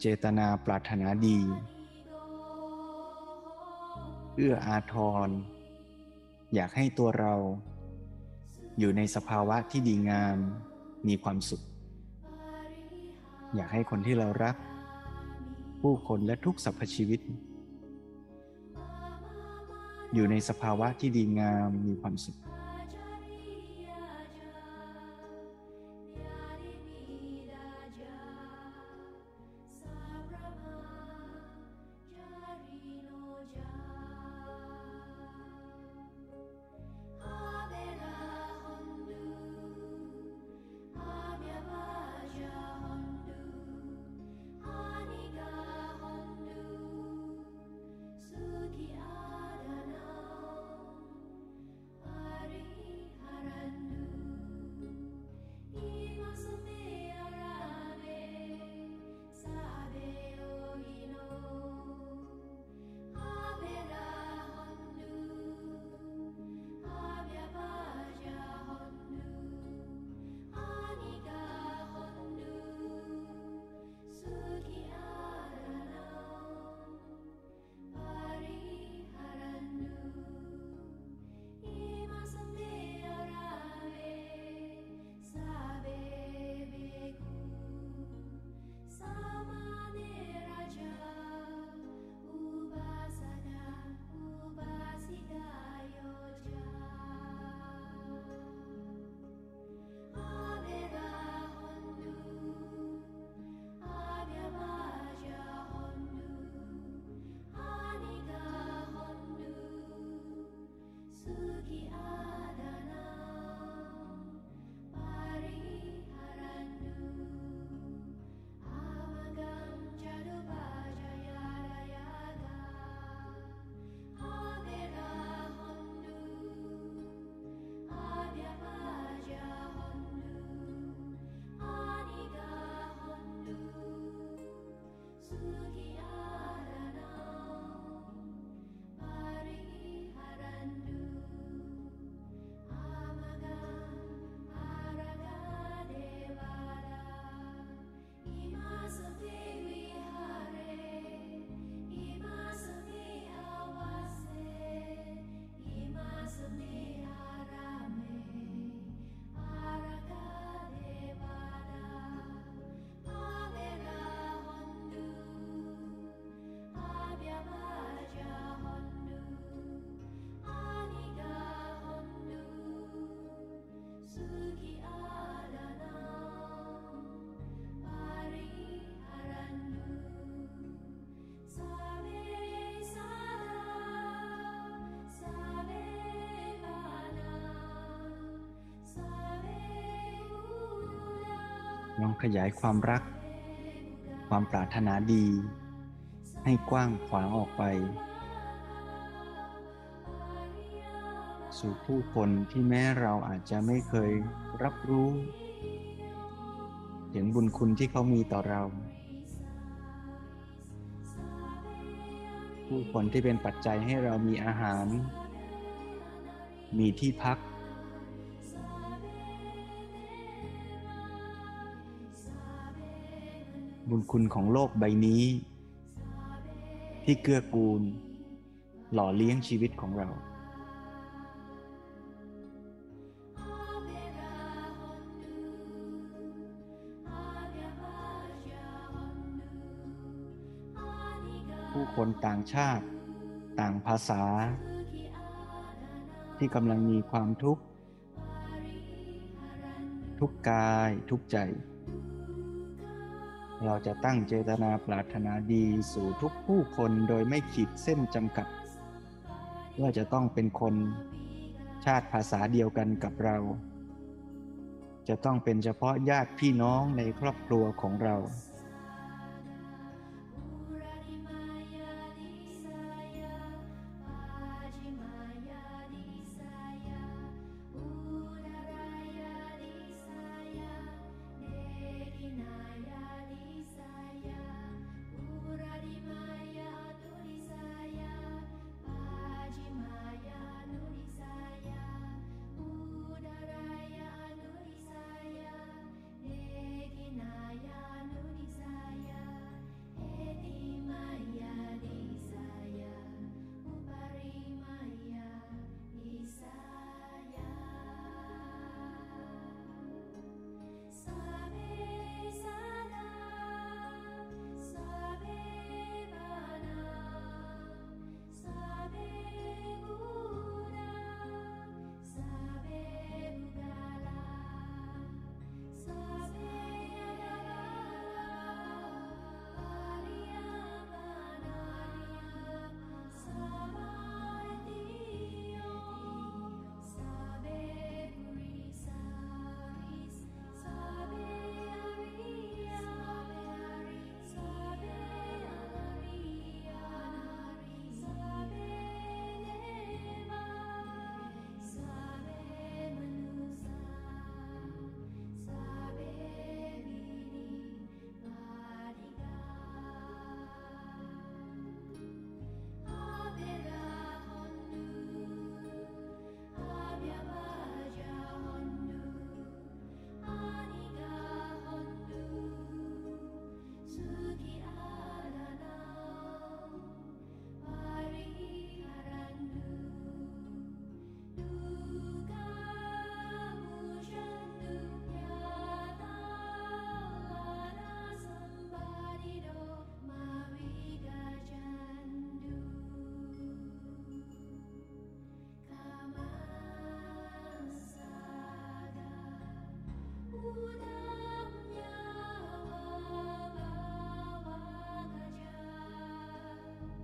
เจตนาปรารถนาดี เอื้ออาทร อยากให้ตัวเรา อยู่ในสภาวะที่ดีงาม มีความสุข อยากให้คนที่เรารัก ผู้คนและทุกสรรพชีวิต อยู่ในสภาวะที่ดีงามมีความสุข ลองขยายความรัก ความปรารถนาดี ให้กว้างขวางออกไป สู่ผู้คนที่แม้เราอาจจะไม่เคยรับรู้ ถึงบุญคุณที่เขามีต่อเรา ผู้คนที่เป็นปัจจัยให้เรามีอาหาร มีที่พัก บุญคุณของโลกใบนี้ ที่เกื้อกูล หล่อเลี้ยงชีวิตของเราผู้คนต่างชาติ ต่างภาษา ที่กำลังมีความทุกข์ ทุกกายทุกใจ เราจะตั้งเจตนาปรารถนาดีสู่ทุกผู้คนโดยไม่ขีดเส้นจำกัด ว่าจะต้องเป็นคนชาติภาษาเดียวกันกับเรา จะต้องเป็นเฉพาะญาติพี่น้องในครอบครัวของเรา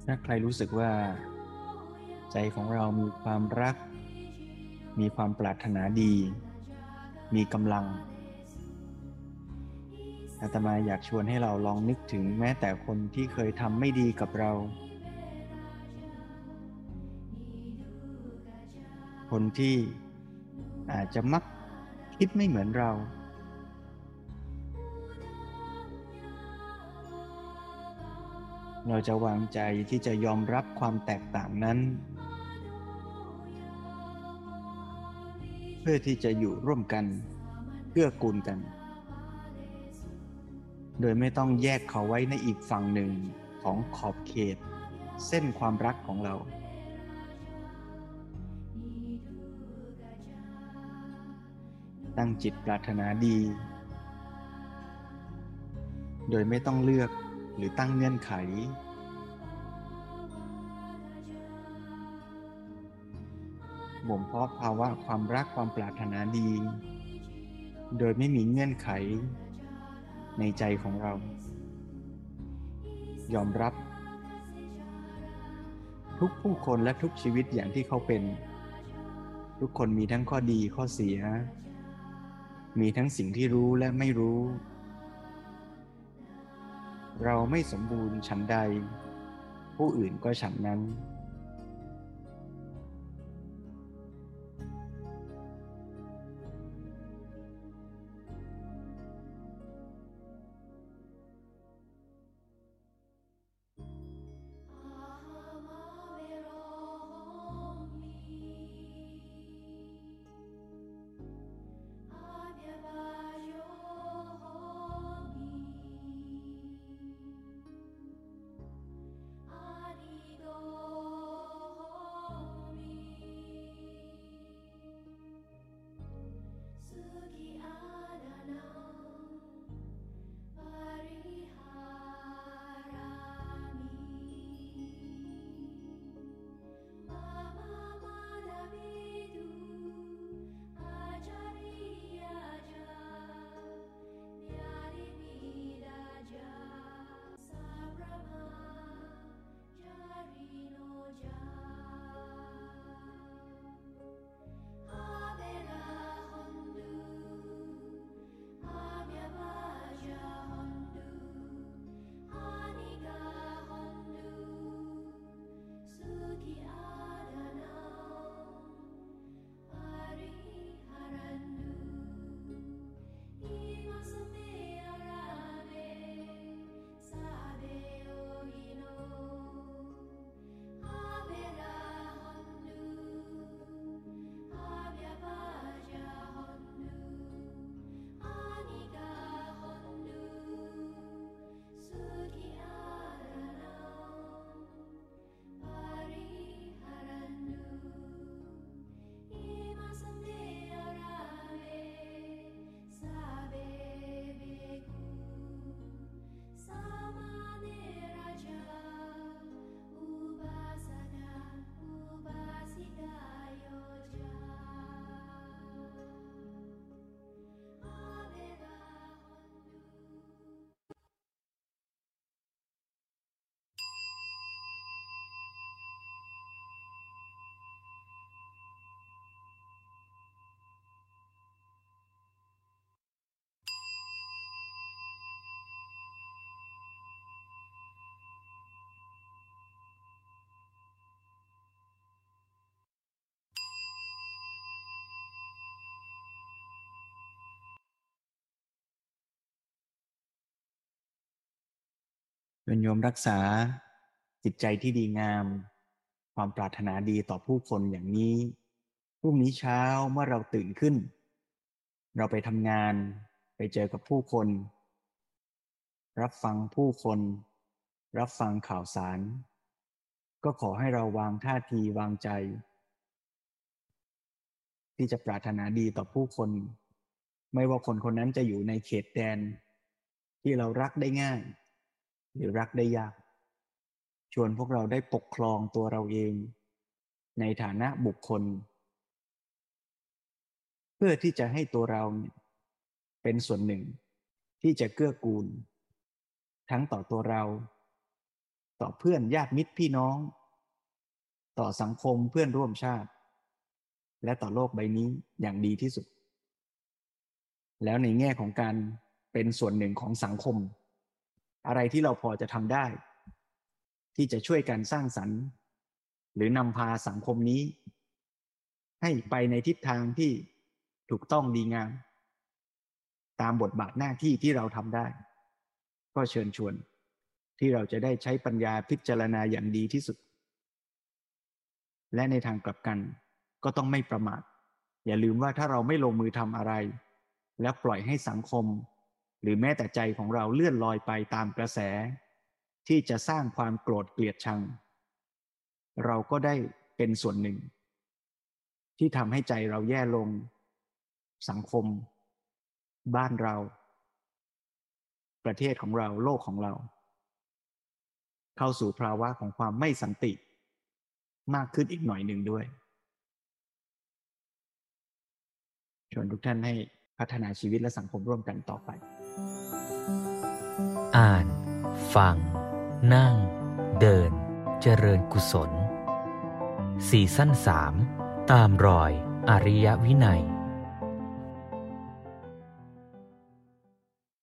ถ้าใครรู้สึกว่า ใจของเรามีความรัก มีความปรารถนาดี มีกำลังอาตมาอยากชวนให้เราลองนึกถึงแม้แต่คนที่เคยทำไม่ดีกับเรา คนที่อาจจะมักคิดไม่เหมือนเรา เราจะวางใจที่จะยอมรับความแตกต่างนั้น เพื่อที่จะอยู่ร่วมกันเพื่อกูลกัน โดยไม่ต้องแยกเขาไว้ในอีกฝั่งหนึ่งของขอบเขต เส้นความรักของเรา ตั้งจิตปรารถนาดี โดยไม่ต้องเลือก หรือตั้งเงื่อนไข บ่มเพาะภาวะความรักความปรารถนาดี โดยไม่มีเงื่อนไขในใจของเรา ยอมรับ ทุกผู้คนและทุกชีวิตอย่างที่เขาเป็น ทุกคนมีทั้งข้อดีข้อเสีย มีทั้งสิ่งที่รู้และไม่รู้ เราไม่สมบูรณ์ฉันใด ผู้อื่นก็ฉันนั้น เป็นโยมรักษาจิตใจที่ดีงาม ความปรารถนาดีต่อผู้คนอย่างนี้พรุ่งนี้เช้าเมื่อเราตื่นขึ้น เราไปทำงานไปเจอกับผู้คน รับฟังผู้คน รับฟังข่าวสาร ก็ขอให้เราวางท่าทีวางใจ ที่จะปรารถนาดีต่อผู้คน ไม่ว่าคนคนนั้นจะอยู่ในเขตแดน ที่เรารักได้ง่าย หรือรักได้ยาก ชวนพวกเราได้ปกครองตัวเราเอง ในฐานะบุคคล เพื่อที่จะให้ตัวเราเป็นส่วนหนึ่ง ที่จะเกื้อกูล ทั้งต่อตัวเรา ต่อเพื่อนญาติมิตรพี่น้อง ต่อสังคมเพื่อนร่วมชาติ และต่อโลกใบนี้อย่างดีที่สุด แล้วในแง่ของการเป็นส่วนหนึ่งของสังคม อะไรที่เราพอจะทำได้ ที่จะช่วยกันสร้างสรรค์ หรือนำพาสังคมนี้ ให้ไปในทิศทางที่ถูกต้องดีงาม ตามบทบาทหน้าที่ที่เราทำได้ ก็เชิญชวนที่เราจะได้ใช้ปัญญาพิจารณาอย่างดีที่สุด และในทางกลับกันก็ต้องไม่ประมาท อย่าลืมว่าถ้าเราไม่ลงมือทำอะไร แล้วปล่อยให้สังคม หรือแม้แต่ใจของเราเลื่อนลอยไปตามกระแส ที่จะสร้างความโกรธเกลียดชัง เราก็ได้เป็นส่วนหนึ่ง ที่ทำให้ใจเราแย่ลง สังคม บ้านเรา ประเทศของเราโลกของเรา เข้าสู่ภาวะของความไม่สันติ มากขึ้นอีกหน่อยหนึ่งด้วยชวนทุกท่านให้พัฒนาชีวิตและสังคมร่วมกันต่อไป อ่าน ฟัง นั่ง เดิน เจริญกุศล สี่สั้นสาม ตามรอยอริยวินัย